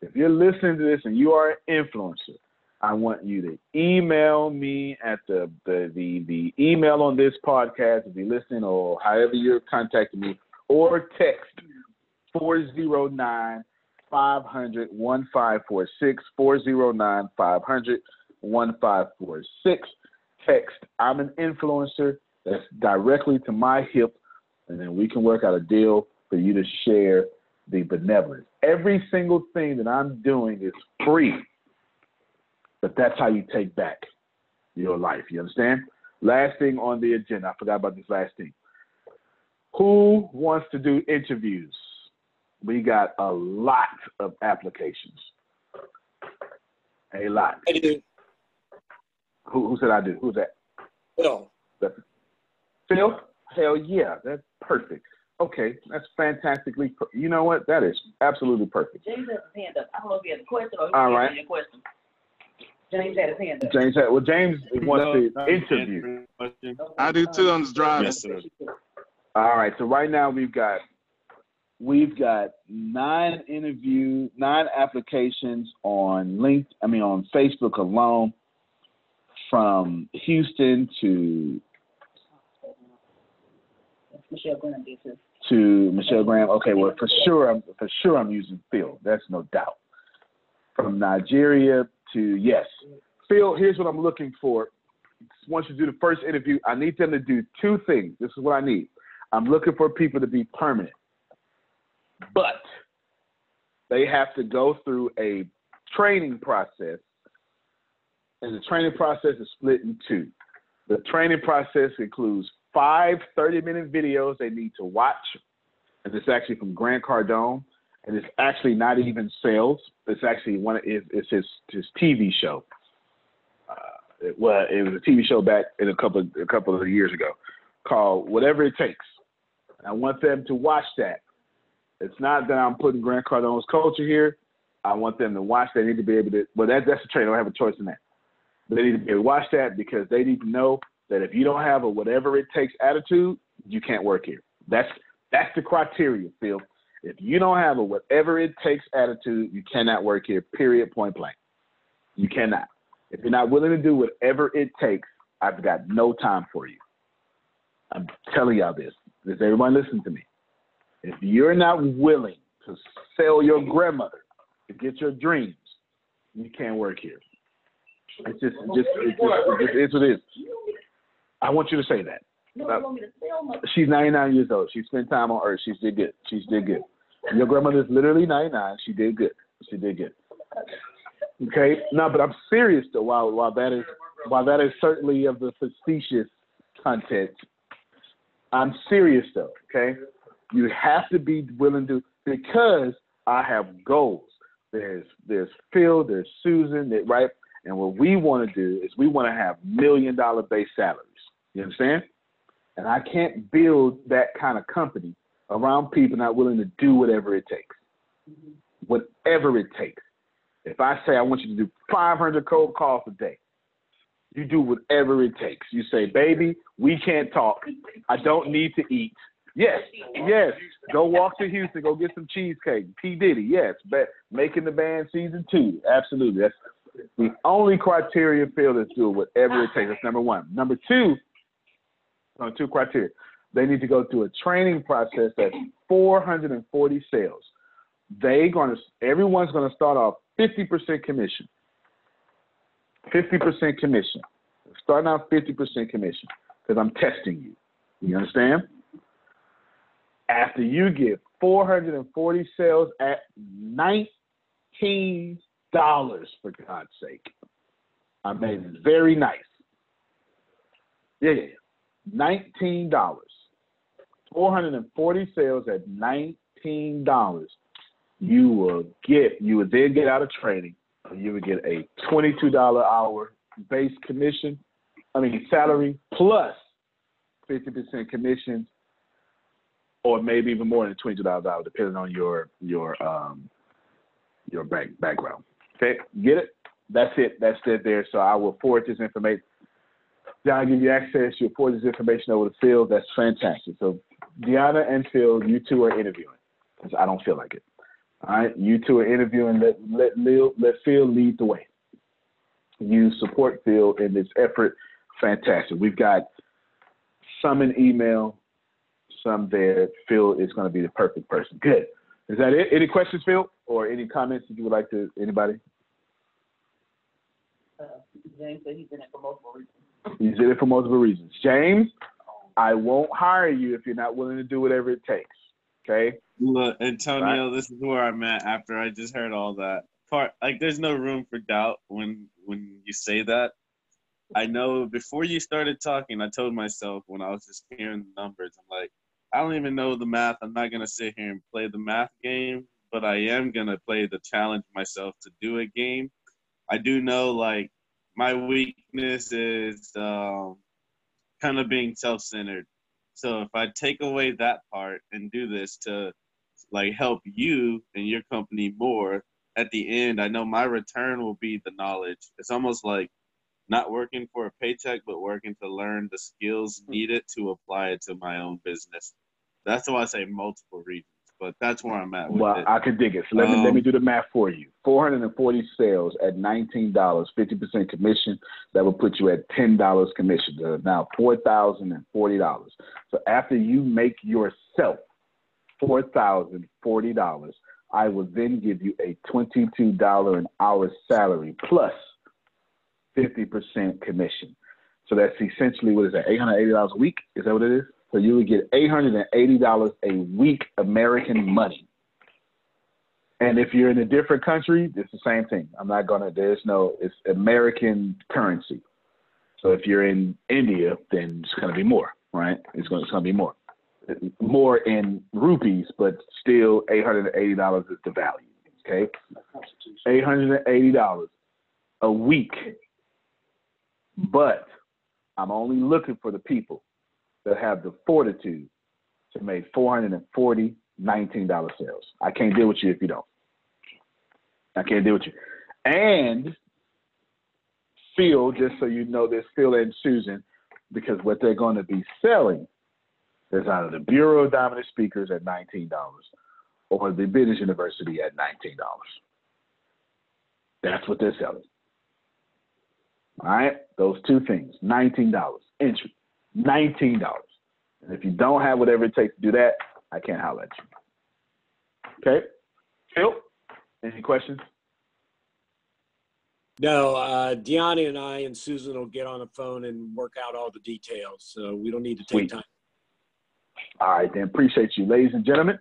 if you're listening to this and you are an influencer, I want you to email me at the the the, the email on this podcast if you're listening or however you're contacting me, or text 409 500 1546 409 500 1546. Text I'm an influencer that's directly to my hip, and then we can work out a deal for you to share the benevolence. Every single thing that I'm doing is free. But that's how you take back your life. You understand? Last thing on the agenda. I forgot about this last thing. Who wants to do interviews? We got a lot of applications. A lot. I do. Who, who said I do? Who's that? Phil. Phil? Hell yeah, that's perfect. Okay, that's fantastically. Per- you know what? That is absolutely perfect. James has his hand up. I don't know if he has a question or if All he right. has a question. James had his hand up. James, had- well, James wants No, to interview. I do too. I'm just driving. Yes. All right, so right now we've got we've got nine interview, nine applications on link. I mean, on Facebook alone, from Houston to Michelle Graham to Michelle Graham. Okay, well for sure, I'm for sure I'm using Phil. That's no doubt. From Nigeria to yes, Phil. Here's what I'm looking for. Once you do the first interview, I need them to do two things. This is what I need. I'm looking for people to be permanent, but they have to go through a training process, the training process is split in two. The training process includes five 30 minute videos they need to watch. And it's actually from Grant Cardone. And it's actually not even sales. It's actually one of it's, it's his his TV show. Uh, it, well, it was a TV show back in a couple a couple of years ago called Whatever It Takes. And I want them to watch that. It's not that I'm putting Grant Cardone's culture here. I want them to watch. They need to be able to. Well, that that's the trade. I don't have a choice in that. They need to be watch that because they need to know that if you don't have a whatever it takes attitude, you can't work here. That's that's the criteria, Phil. If you don't have a whatever it takes attitude, you cannot work here. Period. Point blank. You cannot. If you're not willing to do whatever it takes, I've got no time for you. I'm telling y'all this. Does everyone listen to me? If you're not willing to sell your grandmother to get your dreams, you can't work here. It's just, just, it's just, it just is what it is. I want you to say that. No, you want me to sell my She's 99 years old. She spent time on Earth. She's did good. She's did good. Your grandmother's literally 99. She did good. She did good. Okay. No, but I'm serious though. While while that is while that is certainly of the facetious content, I'm serious though. Okay. You have to be willing to because I have goals. There's there's Phil. There's Susan. That right. And what we want to do is we want to have million dollar base salaries. You understand? And I can't build that kind of company around people not willing to do whatever it takes. Whatever it takes. If I say I want you to do 500 cold calls a day, you do whatever it takes. You say, baby, we can't talk. I don't need to eat. Yes, yes. Go walk to Houston. Go get some cheesecake. P Diddy, yes. But making the band season two, absolutely. That's the only criteria Phil is do whatever it takes. That's number one. Number two, no, two criteria. They need to go through a training process that's 440 sales. They gonna everyone's gonna start off 50% commission. 50% commission. Starting out 50% commission because I'm testing you. You understand? After you get 440 sales at $19, for God's sake. I made it very nice. Yeah, $19. 440 sales at $19. You will get, you would then get out of training you would get a $22 hour base commission, I mean salary plus 50% commission, or maybe even more than $22 hour, depending on your your um your bank background. Okay, get it? That's it. That's it there. So I will forward this information. I'll give you access. You'll forward this information over to Phil. That's fantastic. So Deanna and Phil, you two are interviewing. Because I don't feel like it. All right, you two are interviewing. Let let Lil, let Phil lead the way. You support Phil in this effort. Fantastic. We've got some in email, some there. Phil is going to be the perfect person. Good. Is that it? Any questions, Phil, or any comments that you would like to anybody? Uh, James said he's in it for multiple reasons. He's in it for multiple reasons. James, I won't hire you if you're not willing to do whatever it takes. Okay. Look, Antonio, right. this is where I'm at after I just heard all that. Part like there's no room for doubt when when you say that. I know before you started talking, I told myself when I was just hearing the numbers, I'm like, I don't even know the math. I'm not gonna sit here and play the math game, but I am gonna play the challenge myself to do a game. I do know like my weakness is um, kind of being self-centered. So if I take away that part and do this to like help you and your company more, at the end, I know my return will be the knowledge. It's almost like not working for a paycheck, but working to learn the skills needed to apply it to my own business. That's why I say multiple reasons but that's where I'm at. well, it. I can dig it. So let um, me let me um, do the math for you. 440 sales at $19, 50% commission. That will put you at $10 commission. Uh, now $4,040. So after you make yourself $4,040, I will then give you a $22 an hour salary plus 50% commission. So that's essentially what is that? $880 a week? Is that what it is? So you would get $880 a week American money. And if you're in a different country, it's the same thing. I'm not gonna. There's no. It's American currency. So if you're in India, then it's gonna be more, right? It's gonna be more, more in rupees, but still $880 is the value. Okay, $880 a week. But I'm only looking for the people that have the fortitude to make 440 $19 sales. I can't deal with you if you don't. I can't deal with you. And Phil, just so you know this, Phil and Susan, because what they're going to be selling is of the Bureau of Dominant Speakers at $19 or the Business University at $19. That's what they're selling. All right, those two things, $19 entry. $19. And if you don't have whatever it takes to do that, I can't holler at you. Okay? Phil, any questions? No, uh, Deanna and I and Susan will get on the phone and work out all the details. So we don't need to take Sweet. time. All right, then. Appreciate you, ladies and gentlemen.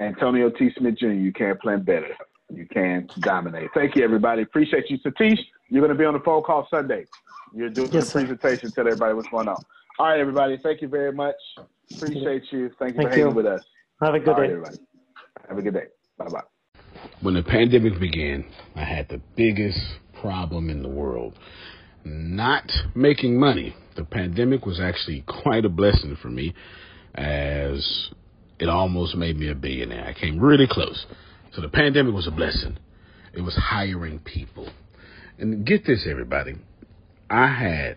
Antonio T. Smith Jr., you can plant better. You can dominate. Thank you, everybody. Appreciate you. Satish, you're going to be on the phone call Sunday. You're doing yes, the presentation. Tell everybody what's going on. All right, everybody. Thank you very much. Appreciate you. Thank you Thank for hanging with us. Have a good All day. Right, everybody. Have a good day. Bye bye. When the pandemic began, I had the biggest problem in the world not making money the pandemic was actually quite a blessing for me as it almost made me a billionaire. I came really close. So the pandemic was a blessing. It was hiring people. And get this, everybody. I had